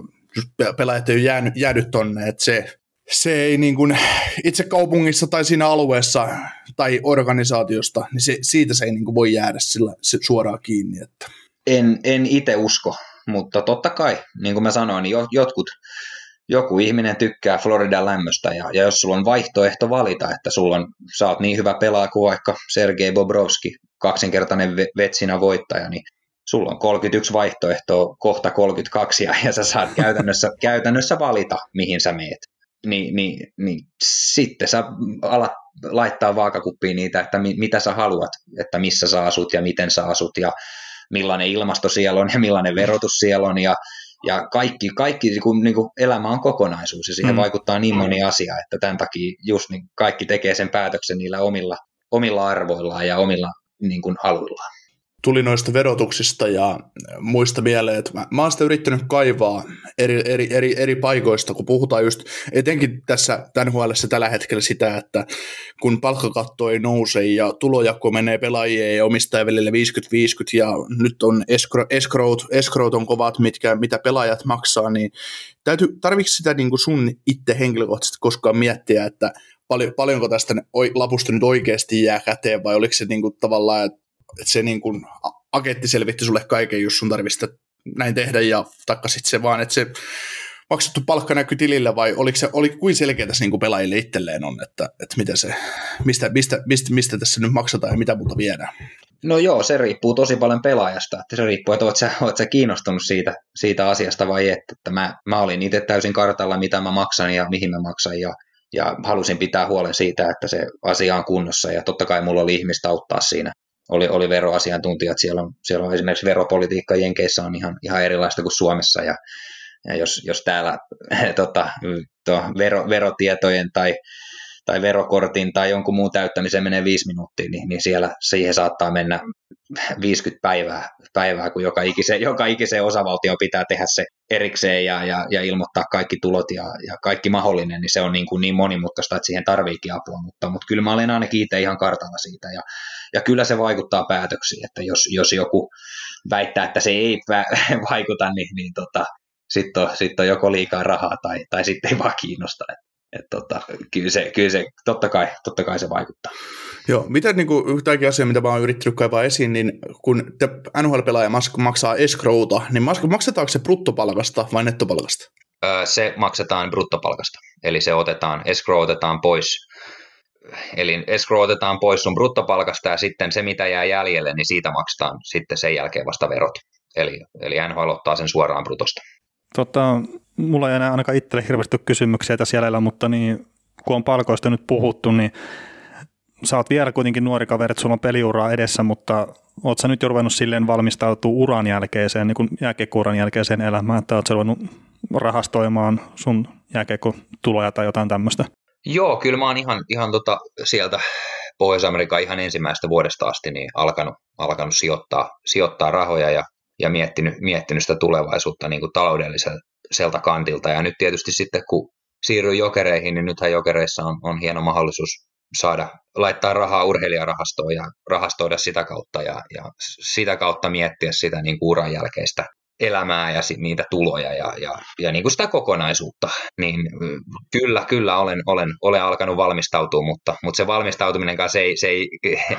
pelaajat ei ole jäänyt, jäänyt tonne, että se, se ei niin kuin itse kaupungissa tai siinä alueessa tai organisaatiosta, niin se, siitä se ei niin kuin voi jäädä sillä se suoraan kiinni. Että. En, en itse usko, mutta totta kai, niin kuin mä sanoin, niin jotkut, joku ihminen tykkää Floridan lämmöstä ja, ja jos sulla on vaihtoehto valita, että sulla on, sä oot niin hyvä pelaaja kuin vaikka Sergei Bobrovski, kaksinkertainen vetsinä voittaja, niin sulla on 31 vaihtoehtoa, kohta 32 ja, ja sä saat käytännössä, käytännössä valita, mihin sä meet. Ni, niin, niin sitten sä alat laittaa vaakakuppiin niitä, että mi, mitä sä haluat, että missä sä asut ja miten sä asut ja millainen ilmasto siellä on ja millainen verotus siellä on ja, ja kaikki, kaikki kun niin kuin elämä on kokonaisuus ja siihen mm. vaikuttaa niin moni asia, että tämän takia just niin kaikki tekee sen päätöksen niillä omilla, omilla arvoillaan ja omilla niin kuin haluillaan tuli noista verotuksista ja muista mieleen, että mä, mä oon sitä yrittänyt kaivaa eri, eri, eri, eri paikoista, kun puhutaan just etenkin tässä tämän huolessa tällä hetkellä sitä, että kun palkkakatto ei nouse ja tulojako menee pelaajien ja omistajan välillä 50-50 ja nyt on escrowt, escrowt on kovat, mitkä, mitä pelaajat maksaa, niin täytyy, tarvitsetko sitä niin kuin sun itse henkilökohtaisesti koskaan miettiä, että paljon, paljonko tästä lapusta nyt oikeasti jää käteen vai oliko se niin kuin tavallaan, että että se niin kuin aketti selvitti sulle kaiken, jos sun tarvitsisi näin tehdä, ja taikka sitten se vaan, että se maksettu palkka näkyy tilillä, vai oliko se, oli, kuin selkeä tässä niin kuin pelaajille itselleen on, että, että miten se, mistä, mistä, mistä, mistä tässä nyt maksataan ja mitä muuta viedään? No joo, se riippuu tosi paljon pelaajasta. Että se riippuu, että oot sä, oot sä kiinnostunut siitä, siitä asiasta vai et. Että mä, mä olin itse täysin kartalla, mitä mä maksan ja mihin mä maksan. Ja, ja halusin pitää huolen siitä, että se asia on kunnossa. Ja totta kai mulla oli ihmistä auttaa siinä, oli, oli veroasiantuntijat. Siellä on, siellä on esimerkiksi veropolitiikka Jenkeissä on ihan, ihan erilaista kuin Suomessa ja, ja jos, jos täällä tota, vero, verotietojen tai tai verokortin tai jonkun muun täyttämiseen menee viisi minuuttia, niin, niin siellä siihen saattaa mennä 50 päivää, päivää kun joka ikiseen, joka ikiseen osavaltio pitää tehdä se erikseen ja, ja, ja ilmoittaa kaikki tulot ja, ja kaikki mahdollinen, niin se on niin, kuin niin monimutkaista, että siihen tarviikin apua, mutta, mutta kyllä mä olen ainakin itse ihan kartalla siitä ja, ja kyllä se vaikuttaa päätöksiin, että jos, jos joku väittää, että se ei vaikuta, niin, niin tota, sitten on, sit on joko liikaa rahaa tai, tai sitten ei vaan kiinnosta. Et tota, kyllä, se, kyllä se, totta kai, totta kai se vaikuttaa. Joo, miten niin kuin, yhtäkin asia, mitä mä oon yrittänyt kaivaa esiin, niin kun NHL-pelaaja maksaa escrowta, niin maksetaanko se bruttopalkasta vai nettopalkasta? Öö, se maksetaan bruttopalkasta, eli se otetaan, escrow otetaan pois, eli escrow otetaan pois sun bruttopalkasta ja sitten se, mitä jää jäljelle, niin siitä maksetaan sitten sen jälkeen vasta verot. Eli, eli NHL ottaa sen suoraan brutosta. Tota, mulla ei enää ainakaan itselle hirveästi kysymyksiä tässä jäljellä, mutta niin, kun on palkoista nyt puhuttu, niin sä oot vielä kuitenkin nuori kaveri, että sulla on peliuraa edessä, mutta oot sä nyt jo ruvennut silleen valmistautua uran jälkeiseen, niin jääkiekko-uran jälkeiseen elämään, että oot sä ruvennut rahastoimaan sun jääkiekko-tuloja tai jotain tämmöistä? Joo, kyllä mä oon ihan, ihan tota sieltä Pohjois-Amerikan ihan ensimmäistä vuodesta asti niin alkanut, alkanut sijoittaa, sijoittaa rahoja ja, ja miettinyt, miettinyt sitä tulevaisuutta niin kuin taloudelliselta kantilta. Ja nyt tietysti sitten kun siirryin jokereihin, niin nythän jokereissa on, on hieno mahdollisuus saada laittaa rahaa urheilijarahastoon ja rahastoida sitä kautta ja, ja sitä kautta miettiä sitä niin kuin uran jälkeistä elämää ja sit niitä tuloja ja, ja, ja niin kuin sitä kokonaisuutta, niin kyllä, kyllä olen, olen, olen alkanut valmistautua, mutta, mutta se valmistautuminen kanssa se, se,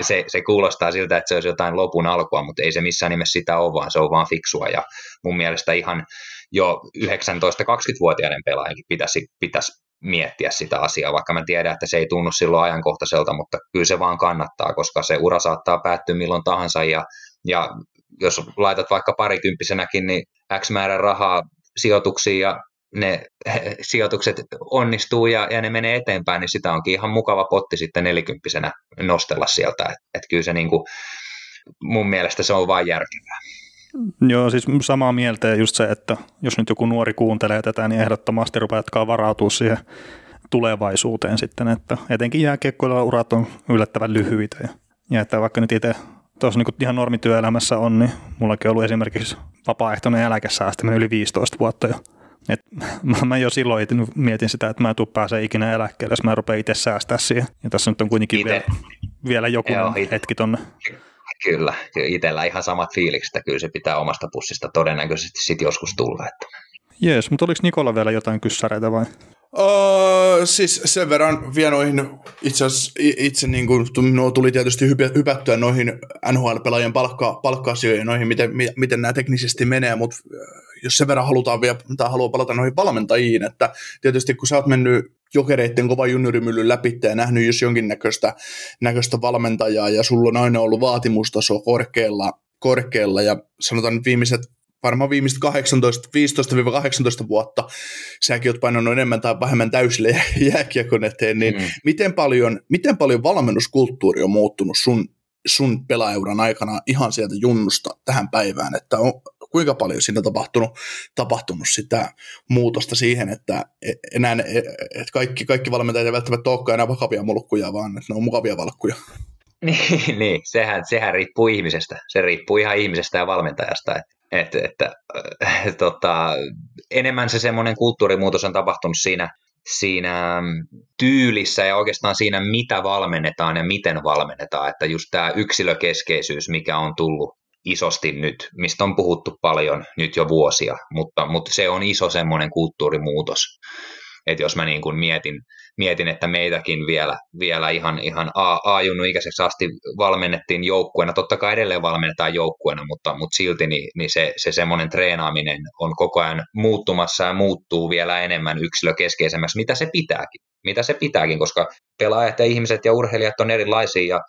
se, se kuulostaa siltä, että se olisi jotain lopun alkua, mutta ei se missään nimessä sitä ole, vaan se on vaan fiksua. Ja mun mielestä ihan jo 19-20-vuotiaiden pelaajankin pitäisi, pitäisi miettiä sitä asiaa, vaikka mä tiedän, että se ei tunnu silloin ajankohtaiselta, mutta kyllä se vaan kannattaa, koska se ura saattaa päättyä milloin tahansa ja ja jos laitat vaikka parikymppisenäkin, niin X määrä rahaa sijoituksiin ja ne sijoitukset onnistuu ja, ja ne menee eteenpäin, niin sitä onkin ihan mukava potti sitten nelikymppisenä nostella sieltä. Että et kyllä se niin kuin, mun mielestä se on vain järkevää. Joo, siis samaa mieltä ja just se, että jos nyt joku nuori kuuntelee tätä, niin ehdottomasti rupeatkaa varautua siihen tulevaisuuteen sitten, että etenkin jääkiekkoilla urat on yllättävän lyhyitä ja, ja että vaikka nyt itse tuossa niin ihan normityöelämässä on, niin mullakin on ollut esimerkiksi vapaaehtoinen eläkesäästäminen yli 15 vuotta jo. Et mä jo silloin mietin sitä, että mä en tule pääse ikinä eläkkeelle, jos mä rupean itse säästää siihen. Ja tässä nyt on kuitenkin vielä, vielä joku Joo, hetki tonne. Kyllä, itsellä ihan samat fiilikset, kyllä se pitää omasta pussista todennäköisesti sitten joskus tulla. Että. Jees, mutta oliko Nikola vielä jotain kyssäreitä vai? Uh, siis sen verran vielä noihin, itse asiassa itse niin kuin, no, tuli tietysti hypättyä noihin NHL-pelaajien palkka, palkka-asioihin, noihin, miten, miten nämä teknisesti menee, mutta jos sen verran halutaan vielä, tai haluaa palata noihin valmentajiin, että tietysti kun sä oot mennyt jokereiden kova juniorimyllyn läpi ja nähnyt jos jonkinnäköistä näköistä valmentajaa, ja sulla on aina ollut vaatimustaso korkealla, korkealla ja sanotaan nyt viimeiset varmaan viimeiset 18, 15-18 vuotta säkin oot painanut enemmän tai vähemmän täysille jääkiekon eteen, niin mm. miten, paljon, miten paljon valmennuskulttuuri on muuttunut sun, sun pelaajuran aikana ihan sieltä junnusta tähän päivään, että on, kuinka paljon siinä on tapahtunut, tapahtunut sitä muutosta siihen, että e, enää e, että kaikki, kaikki valmentajat eivät välttämättä olekaan enää vakavia mulkkuja, vaan että ne on mukavia valkkuja. Niin, niin sehän, sehän riippuu ihmisestä. Se riippuu ihan ihmisestä ja valmentajasta. Että että, että äh, tota, enemmän se semmoinen kulttuurimuutos on tapahtunut siinä, siinä tyylissä ja oikeastaan siinä, mitä valmennetaan ja miten valmennetaan. Että just tämä yksilökeskeisyys, mikä on tullut isosti nyt, mistä on puhuttu paljon nyt jo vuosia, mutta, mutta se on iso semmoinen kulttuurimuutos. Että jos mä niin kuin mietin, mietin, että meitäkin vielä, vielä ihan, ihan A-junnu ikäiseksi asti valmennettiin joukkueena, totta kai edelleen valmennetaan joukkueena, mutta, mutta silti niin, niin se, se semmoinen treenaaminen on koko ajan muuttumassa ja muuttuu vielä enemmän yksilökeskeisemmäksi, mitä se pitääkin, mitä se pitääkin, koska pelaajat ja ihmiset ja urheilijat on erilaisia ja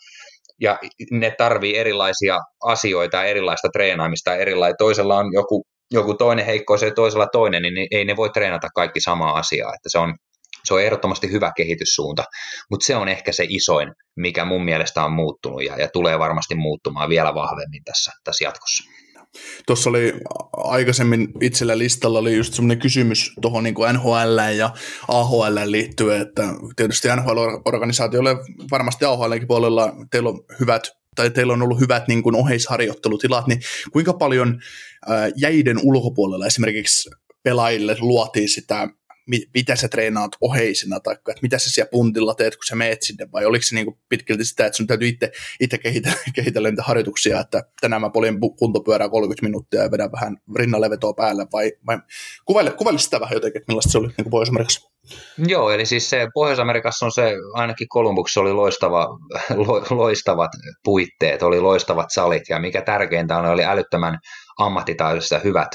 ja ne tarvii erilaisia asioita, erilaista treenaamista, erilaista. Toisella on joku joku toinen heikkous ja toisella toinen, niin ei ne voi treenata kaikki samaa asiaa. Että se on, se on ehdottomasti hyvä kehityssuunta, mutta se on ehkä se isoin, mikä mun mielestä on muuttunut ja, ja tulee varmasti muuttumaan vielä vahvemmin tässä, tässä jatkossa. Tuossa oli aikaisemmin itsellä listalla oli just semmoinen kysymys tuohon niin NHL ja AHL liittyen, että tietysti NHL-organisaatioille varmasti AHLkin puolella teillä on hyvät tai teillä on ollut hyvät niin kuin oheisharjoittelutilat, niin kuinka paljon jäiden ulkopuolella esimerkiksi pelaajille luotiin sitä mitä sä treenaat oheisena, tai että mitä sä siellä puntilla teet, kun sä meet sinne, vai oliko se niin kuin pitkälti sitä, että sun täytyy itse, itse kehitellä, kehitellä niitä harjoituksia, että tänään mä poljen kuntopyörää 30 minuuttia ja vedän vähän rinnallevetoa päälle, vai, vai kuvaile, kuvaile sitä vähän jotenkin, että millaista se oli niin Pohjois-Amerikassa? Joo, eli siis se Pohjois-Amerikassa on se, ainakin Kolumbuksessa oli loistava, lo, loistavat puitteet, oli loistavat salit, ja mikä tärkeintä oli, oli älyttömän ammattitaitoiset hyvät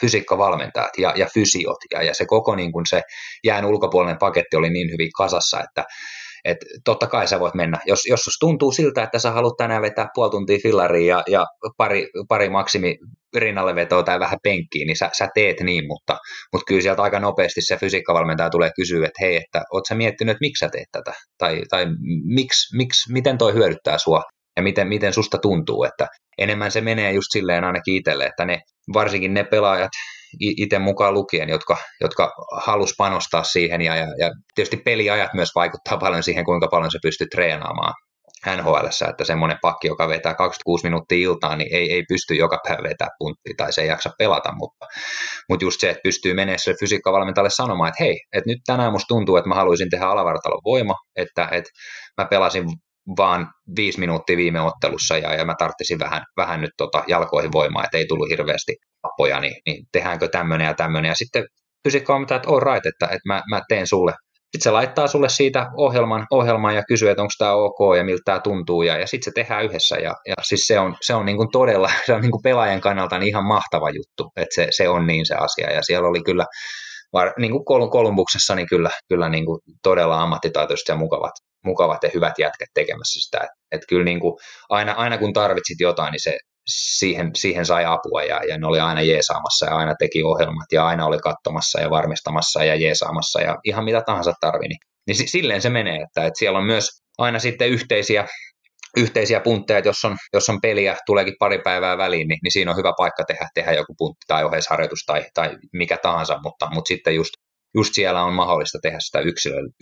fysiikkavalmentajat ja, ja fysiot, ja, ja se koko niin kuin se jään ulkopuolinen paketti oli niin hyvin kasassa, että et totta kai sä voit mennä. Jos, jos tuntuu siltä, että sä haluat tänään vetää puoli tuntia fillariin ja, ja pari, pari maksimi rinnalle vetoa tai vähän penkkiin, niin sä, sä teet niin, mutta, mutta kyllä sieltä aika nopeasti se fysiikkavalmentaja tulee kysyä, että hei, että oot sä miettinyt, että miksi sä teet tätä? Tai, tai miksi, miksi, miten toi hyödyttää sua? Ja miten, miten susta tuntuu, että enemmän se menee just silleen ainakin itselle, että ne, varsinkin ne pelaajat, itse mukaan lukien, jotka, jotka halus panostaa siihen ja, ja, ja tietysti peliajat myös vaikuttaa paljon siihen, kuinka paljon se pystyy treenaamaan. NHL, että semmoinen pakki, joka vetää 26 minuuttia iltaan, niin ei, ei pysty joka päivä vetää punttia tai se ei jaksa pelata, mutta, mutta just se, että pystyy menemään sille fysiikkavalmentajalle sanomaan, että hei, että nyt tänään musta tuntuu, että mä haluaisin tehdä alavartalon voima, että, että mä pelasin vaan viisi minuuttia viime ottelussa ja, ja mä tarttisin vähän, vähän nyt tota jalkoihin voimaa, että ei tullut hirveästi appoja, niin, niin tehdäänkö tämmöinen ja tämmöinen. Ja sitten fysiikka että all right, että, että mä, mä teen sulle. Sitten se laittaa sulle siitä ohjelman, ohjelman ja kysyy, että onko tämä ok ja miltä tämä tuntuu, ja, ja sitten se tehdään yhdessä. Ja, ja siis se on, se on niin kuin todella, se on niin kuin pelaajan kannalta niin ihan mahtava juttu, että se, se on niin se asia. Ja siellä oli kyllä niin kuin Kolumbuksessa niin kyllä, kyllä niin kuin todella ammattitaitoiset ja mukavat, mukavat ja hyvät jätkät tekemässä sitä. Että et kyllä niin kuin aina, aina kun tarvitsit jotain, niin se, siihen, siihen sai apua ja, ja ne oli aina jeesaamassa ja aina teki ohjelmat ja aina oli katsomassa ja varmistamassa ja jeesaamassa ja ihan mitä tahansa tarvii. Niin, niin silleen se menee, että, että siellä on myös aina sitten yhteisiä yhteisiä puntteja, jos on, jos on peliä, tuleekin pari päivää väliin, niin, niin siinä on hyvä paikka tehdä, tehdä joku puntti tai oheisharjoitus tai, tai mikä tahansa, mutta, mutta sitten just, just siellä on mahdollista tehdä sitä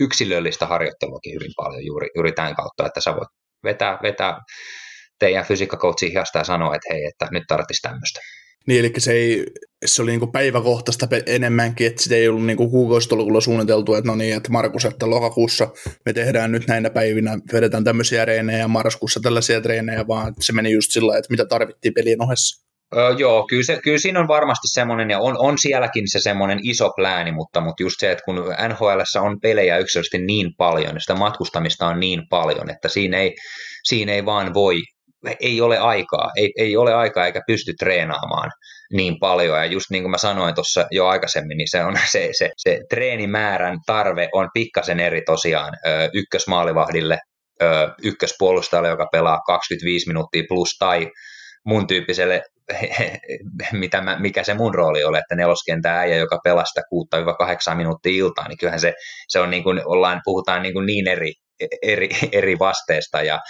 yksilöllistä harjoitteluakin hyvin paljon juuri, juuri tämän kautta, että sä voit vetää, vetää teidän fysiikkakoutsi hiasta ja sanoa, että hei, että nyt tarvitsisi tämmöistä. Niin, eli se, ei, se oli niinku päiväkohtaista enemmänkin, että sitä ei ollut niinku kuukausitolkulla suunniteltu, että no niin, että Markus, että lokakuussa me tehdään nyt näinä päivinä, vedetään tämmöisiä reenejä ja marraskuussa tällaisia treenejä, vaan se meni just sillä että mitä tarvittiin pelien ohessa. Öö, joo, kyllä, se, kyllä siinä on varmasti semmoinen, ja on, on sielläkin se semmoinen iso plääni, mutta, mutta just se, että kun NHL on pelejä yksilöllisesti niin paljon, ja sitä matkustamista on niin paljon, että siinä ei, siinä ei vaan voi ei ole aikaa, ei, ei ole aikaa eikä pysty treenaamaan niin paljon. Ja just niin kuin mä sanoin tuossa jo aikaisemmin, niin se, on se, se, se treenimäärän tarve on pikkasen eri tosiaan ö, ykkösmaalivahdille, ö, ykköspuolustajalle, joka pelaa 25 minuuttia plus, tai mun tyyppiselle, mitä mä, mikä se mun rooli oli, että neloskentää äijä, joka pelasta 6-8 minuuttia iltaan, niin kyllähän se, se on niin kuin, ollaan, puhutaan niin, kuin niin eri, eri, eri vasteesta ja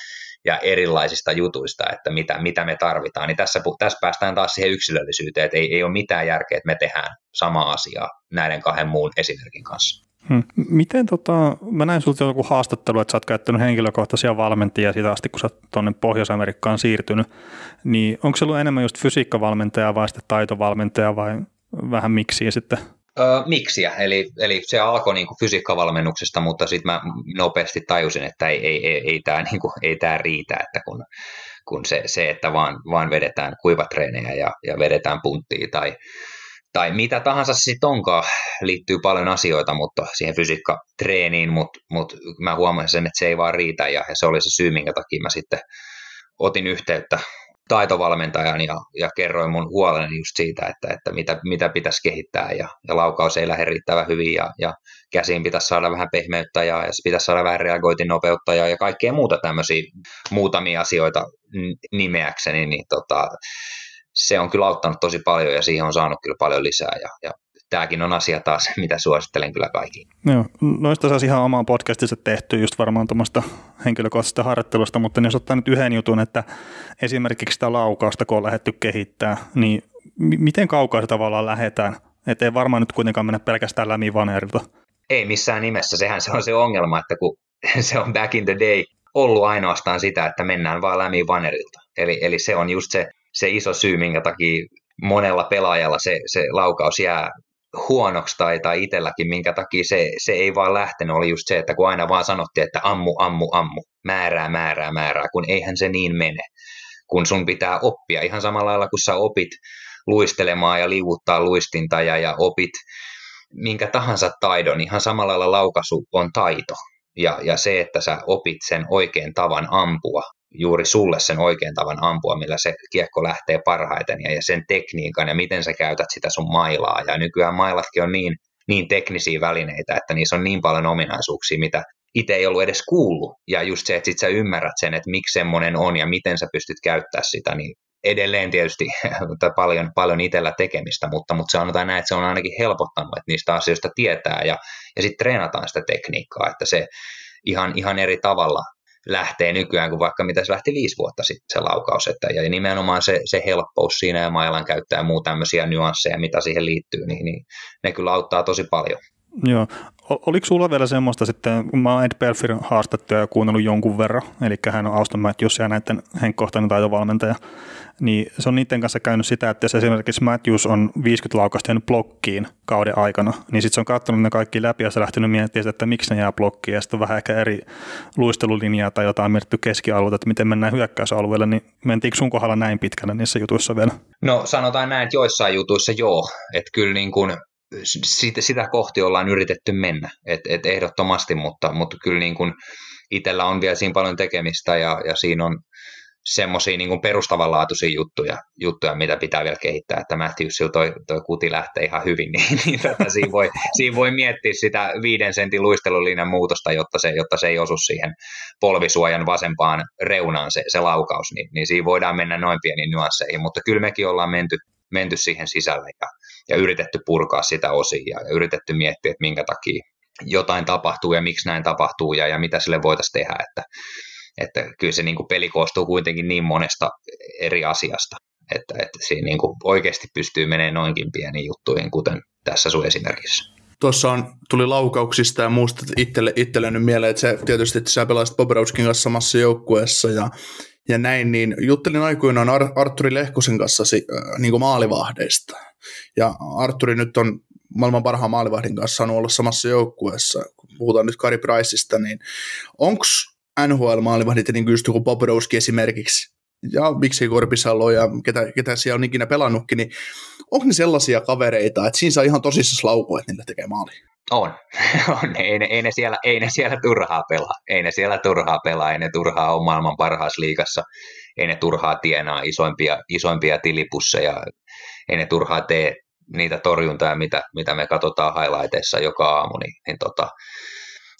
ja erilaisista jutuista, että mitä, mitä me tarvitaan. Niin tässä, tässä päästään taas siihen yksilöllisyyteen, että ei, ei ole mitään järkeä, että me tehdään sama asia näiden kahden muun esimerkin kanssa. Hmm. Miten tota, mä näin sulta joku haastattelu, että sä oot käyttänyt henkilökohtaisia valmentajia siitä asti, kun sä oot tuonne Pohjois-Amerikkaan siirtynyt, niin onko se ollut enemmän just fysiikkavalmentaja vai sitten taitovalmentaja vai vähän miksi sitten? Öö, miksiä, eli, eli se alkoi niin kuin fysiikkavalmennuksesta, mutta sitten mä nopeasti tajusin, että ei, ei, ei, ei tämä niin tää riitä, että kun, kun se, se, että vaan, vaan vedetään kuivatreenejä ja, ja vedetään punttia tai, tai mitä tahansa se sitten onkaan, liittyy paljon asioita mutta siihen fysiikkatreeniin, mutta mut mä huomasin sen, että se ei vaan riitä ja, se oli se syy, minkä takia mä sitten otin yhteyttä taitovalmentajan ja, ja kerroin mun huoleni just siitä, että, että mitä, mitä pitäisi kehittää ja, ja laukaus ei lähde riittävän hyvin ja, ja käsiin pitäisi saada vähän pehmeyttä ja, ja pitäisi saada vähän reagointinopeutta ja, ja kaikkea muuta tämmöisiä muutamia asioita nimeäkseni, niin tota, se on kyllä auttanut tosi paljon ja siihen on saanut kyllä paljon lisää ja, ja tämäkin on asia taas, mitä suosittelen kyllä kaikille. Joo, noista saisi ihan omaan podcastissa tehty just varmaan tuommoista henkilökohtaisesta harjoittelusta, mutta jos ottaa nyt yhden jutun, että esimerkiksi sitä laukausta, kun on lähdetty kehittää, niin m- miten kaukaa se tavallaan lähdetään? Että ei varmaan nyt kuitenkaan mennä pelkästään lämi vanerilta. Ei missään nimessä, sehän se on se ongelma, että kun se on back in the day ollut ainoastaan sitä, että mennään vaan lämi vanerilta. Eli, eli se on just se, se iso syy, minkä takia monella pelaajalla se, se laukaus jää huonoksi tai, tai itselläkin, minkä takia se, se ei vaan lähtenyt, oli just se, että kun aina vaan sanottiin, että ammu, ammu, ammu, määrää, määrää, määrää, kun eihän se niin mene. Kun sun pitää oppia ihan samalla lailla, kun sä opit luistelemaan ja liuuttaa luistinta ja, ja opit minkä tahansa taidon, ihan samalla lailla laukaisu on taito. Ja, ja se, että sä opit sen oikein tavan ampua, juuri sulle sen oikean tavan ampua, millä se kiekko lähtee parhaiten ja, ja sen tekniikan ja miten sä käytät sitä sun mailaa. Ja nykyään mailatkin on niin, niin teknisiä välineitä, että niissä on niin paljon ominaisuuksia, mitä itse ei ollut edes kuullut. Ja just se, että sit sä ymmärrät sen, että miksi semmoinen on ja miten sä pystyt käyttää sitä, niin edelleen tietysti paljon, paljon itsellä tekemistä, mutta, mutta on näin, että se on ainakin helpottanut, että niistä asioista tietää ja, ja sitten treenataan sitä tekniikkaa, että se ihan, ihan eri tavalla lähtee nykyään kuin vaikka mitä se lähti viisi vuotta sitten se laukaus. Että, ja nimenomaan se, se helppous siinä ja mailan käyttää ja muu tämmöisiä nyansseja, mitä siihen liittyy, niin, niin ne kyllä auttaa tosi paljon. Joo. Oliko sulla vielä semmoista sitten, kun mä oon Ed Belfirin ja kuunnellut jonkun verran, eli hän on Auston Matthews ja näiden henkkohtainen taitovalmentaja, niin se on niiden kanssa käynyt sitä, että jos esimerkiksi Matthews on 50 laukasta jäänyt blokkiin kauden aikana, niin sitten se on katsonut ne kaikki läpi ja se lähtenyt miettimään, että miksi ne jää blokkiin ja sitten vähän ehkä eri luistelulinjaa tai jotain mietitty keskialueelta, että miten mennään hyökkäysalueelle, niin mentiinkö sun kohdalla näin pitkälle niissä jutuissa vielä? No sanotaan näin, että joissain jutuissa joo, että kyllä niin kuin sitä, sitä kohti ollaan yritetty mennä, et, et ehdottomasti, mutta, mutta kyllä niin kuin itsellä on vielä siinä paljon tekemistä ja, ja siinä on semmoisia niin perustavanlaatuisia juttuja, juttuja, mitä pitää vielä kehittää, että Matthewsilla toi, toi kuti lähtee ihan hyvin, niin, niin tota, siinä, voi, siinä voi miettiä sitä viiden sentin luistelulinjan muutosta, jotta se, jotta se ei osu siihen polvisuojan vasempaan reunaan se, se laukaus, niin, niin siinä voidaan mennä noin pieniin nyansseihin, mutta kyllä mekin ollaan menty, menty siihen sisälle ja, ja yritetty purkaa sitä osia ja, yritetty miettiä, että minkä takia jotain tapahtuu ja miksi näin tapahtuu ja, ja mitä sille voitaisiin tehdä, että että kyllä se niin kuin peli koostuu kuitenkin niin monesta eri asiasta, että, että siinä niin kuin oikeasti pystyy menemään noinkin pieniin juttuihin, kuten tässä sun esimerkissä. Tuossa on, tuli laukauksista ja muusta itselle, itselle nyt mieleen, että se, tietysti että sä pelasit Bobrauskin kanssa samassa joukkueessa ja, ja näin, niin juttelin aikoinaan Ar- Arturi Lehkosen kanssa äh, niin kuin maalivahdeista. Ja Arturi nyt on maailman parhaan maalivahdin kanssa saanut olla samassa joukkueessa. Kun puhutaan nyt Kari Priceista, niin onko NHL-maalivahdit, niin kuin just joku esimerkiksi, ja miksei Korpisalo ja ketä, ketä siellä on ikinä pelannutkin, niin onko ne sellaisia kavereita, että siinä saa ihan tosissaan laukua, että niille tekee maali? On. on. Ei, ne, ei, ne siellä, ei ne siellä turhaa pelaa. Ei ne siellä turhaa pelaa, ei ne turhaa ole maailman parhaassa liigassa. Ei ne turhaa tienaa isoimpia, isoimpia tilipusseja. Ei ne turhaa tee niitä torjuntaa, mitä, mitä me katsotaan highlighteissa joka aamu. Niin, niin tota,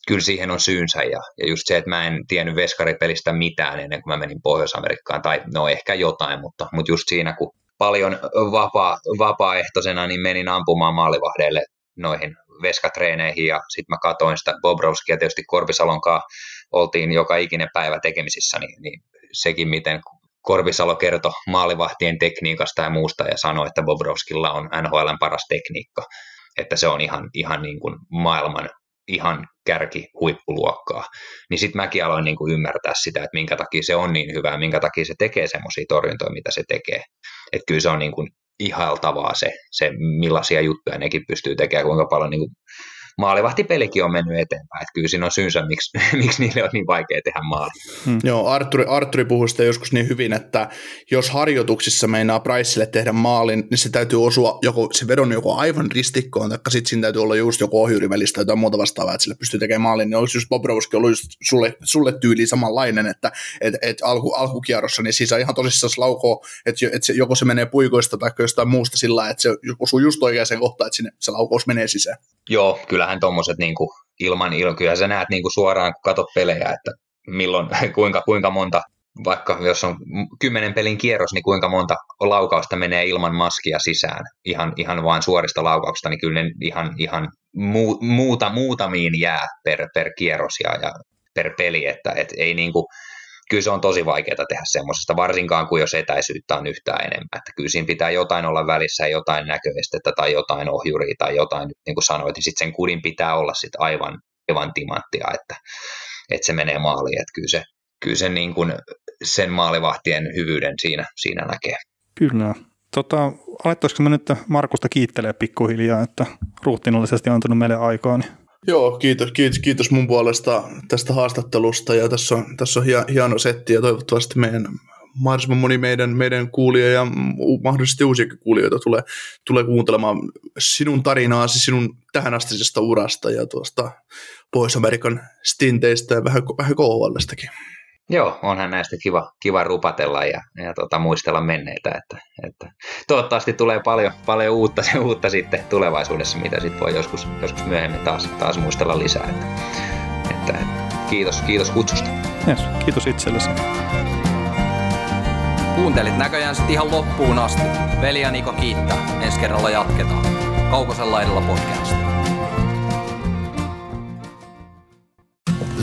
kyllä siihen on syynsä ja, ja just se, että mä en tiennyt veskaripelistä mitään ennen kuin mä menin Pohjois-Amerikkaan, tai no ehkä jotain, mutta, mutta just siinä kun paljon vapaa, vapaaehtoisena, niin menin ampumaan maalivahdeille noihin veskatreeneihin ja sitten mä katoin sitä Bobrovskia, tietysti Korpisalonkaan oltiin joka ikinen päivä tekemisissä, niin, niin sekin miten Korpisalo kertoi maalivahtien tekniikasta ja muusta ja sanoi, että Bobrovskilla on NHLn paras tekniikka, että se on ihan, ihan niin kuin maailman ihan kärki huippuluokkaa, niin sitten mäkin aloin niin kuin ymmärtää sitä, että minkä takia se on niin hyvä, minkä takia se tekee semmoisia torjuntoja, mitä se tekee. Että kyllä se on niin kuin ihailtavaa se, se, millaisia juttuja nekin pystyy tekemään, kuinka paljon niin kuin maalivahtipelikin on mennyt eteenpäin. Että kyllä siinä on syynsä, miksi, miksi niille on niin vaikea tehdä maali. Hmm. Joo, Arturi, Arturi puhui sitä joskus niin hyvin, että jos harjoituksissa meinaa Priceille tehdä maalin, niin se täytyy osua joko, se vedon joko aivan ristikkoon, tai sitten siinä täytyy olla just joku ohjuri välistä tai jotain muuta vastaavaa, että sille pystyy tekemään maalin, niin olisi just Bobrovski ollut just sulle, sulle tyyli samanlainen, että et, et alku, alkukierrossa, niin siis ihan tosissaan laukoo, että, että se, joko se menee puikoista tai jostain muusta sillä että se osuu just oikeaan kohtaan, että sinne, se laukous menee sisään. Joo, kyllähän tuommoiset niin ilman, ilman, sä näet niin kuin suoraan, kun katsot pelejä, että milloin, kuinka, kuinka monta, vaikka jos on kymmenen pelin kierros, niin kuinka monta laukausta menee ilman maskia sisään, ihan, ihan vain suorista laukauksista, niin kyllä ne ihan, ihan muu, muuta, muutamiin jää per, per kierros ja, ja per peli, että et ei niin kuin, kyllä se on tosi vaikeaa tehdä semmoisesta, varsinkaan kuin jos etäisyyttä on yhtään enemmän. Että kyllä siinä pitää jotain olla välissä jotain näköestettä tai jotain ohjuria tai jotain, niin kuin sanoit, niin sitten sen kudin pitää olla sitten aivan, aivan timanttia, että, että se menee maaliin. Että kyllä se, kyllä se niin kuin sen maalivahtien hyvyyden siinä, siinä näkee. Kyllä. Tota, alettaisiko me nyt Markusta kiittelee pikkuhiljaa, että ruutiinnollisesti antanut meille aikaa, niin Joo, kiitos, kiitos, kiitos mun puolesta tästä haastattelusta ja tässä on, tässä on hieno setti ja toivottavasti meidän mahdollisimman moni meidän, meidän kuulija ja mahdollisesti uusia kuulijoita tulee, tulee kuuntelemaan sinun tarinaasi, sinun tähänastisesta urasta ja tuosta Pohjois-Amerikan stinteistä ja vähän, vähän KHLstäkin. Joo, onhan näistä kiva, kiva rupatella ja, ja tota, muistella menneitä. Että, että toivottavasti tulee paljon, paljon uutta, uutta sitten tulevaisuudessa, mitä sitten voi joskus, joskus myöhemmin taas, taas muistella lisää. Että, että, kiitos, kiitos kutsusta. Yes, kiitos itsellesi. Kuuntelit näköjään sitten ihan loppuun asti. Veli ja Niko kiittää. Ensi kerralla jatketaan. Kaukosella edellä podcast.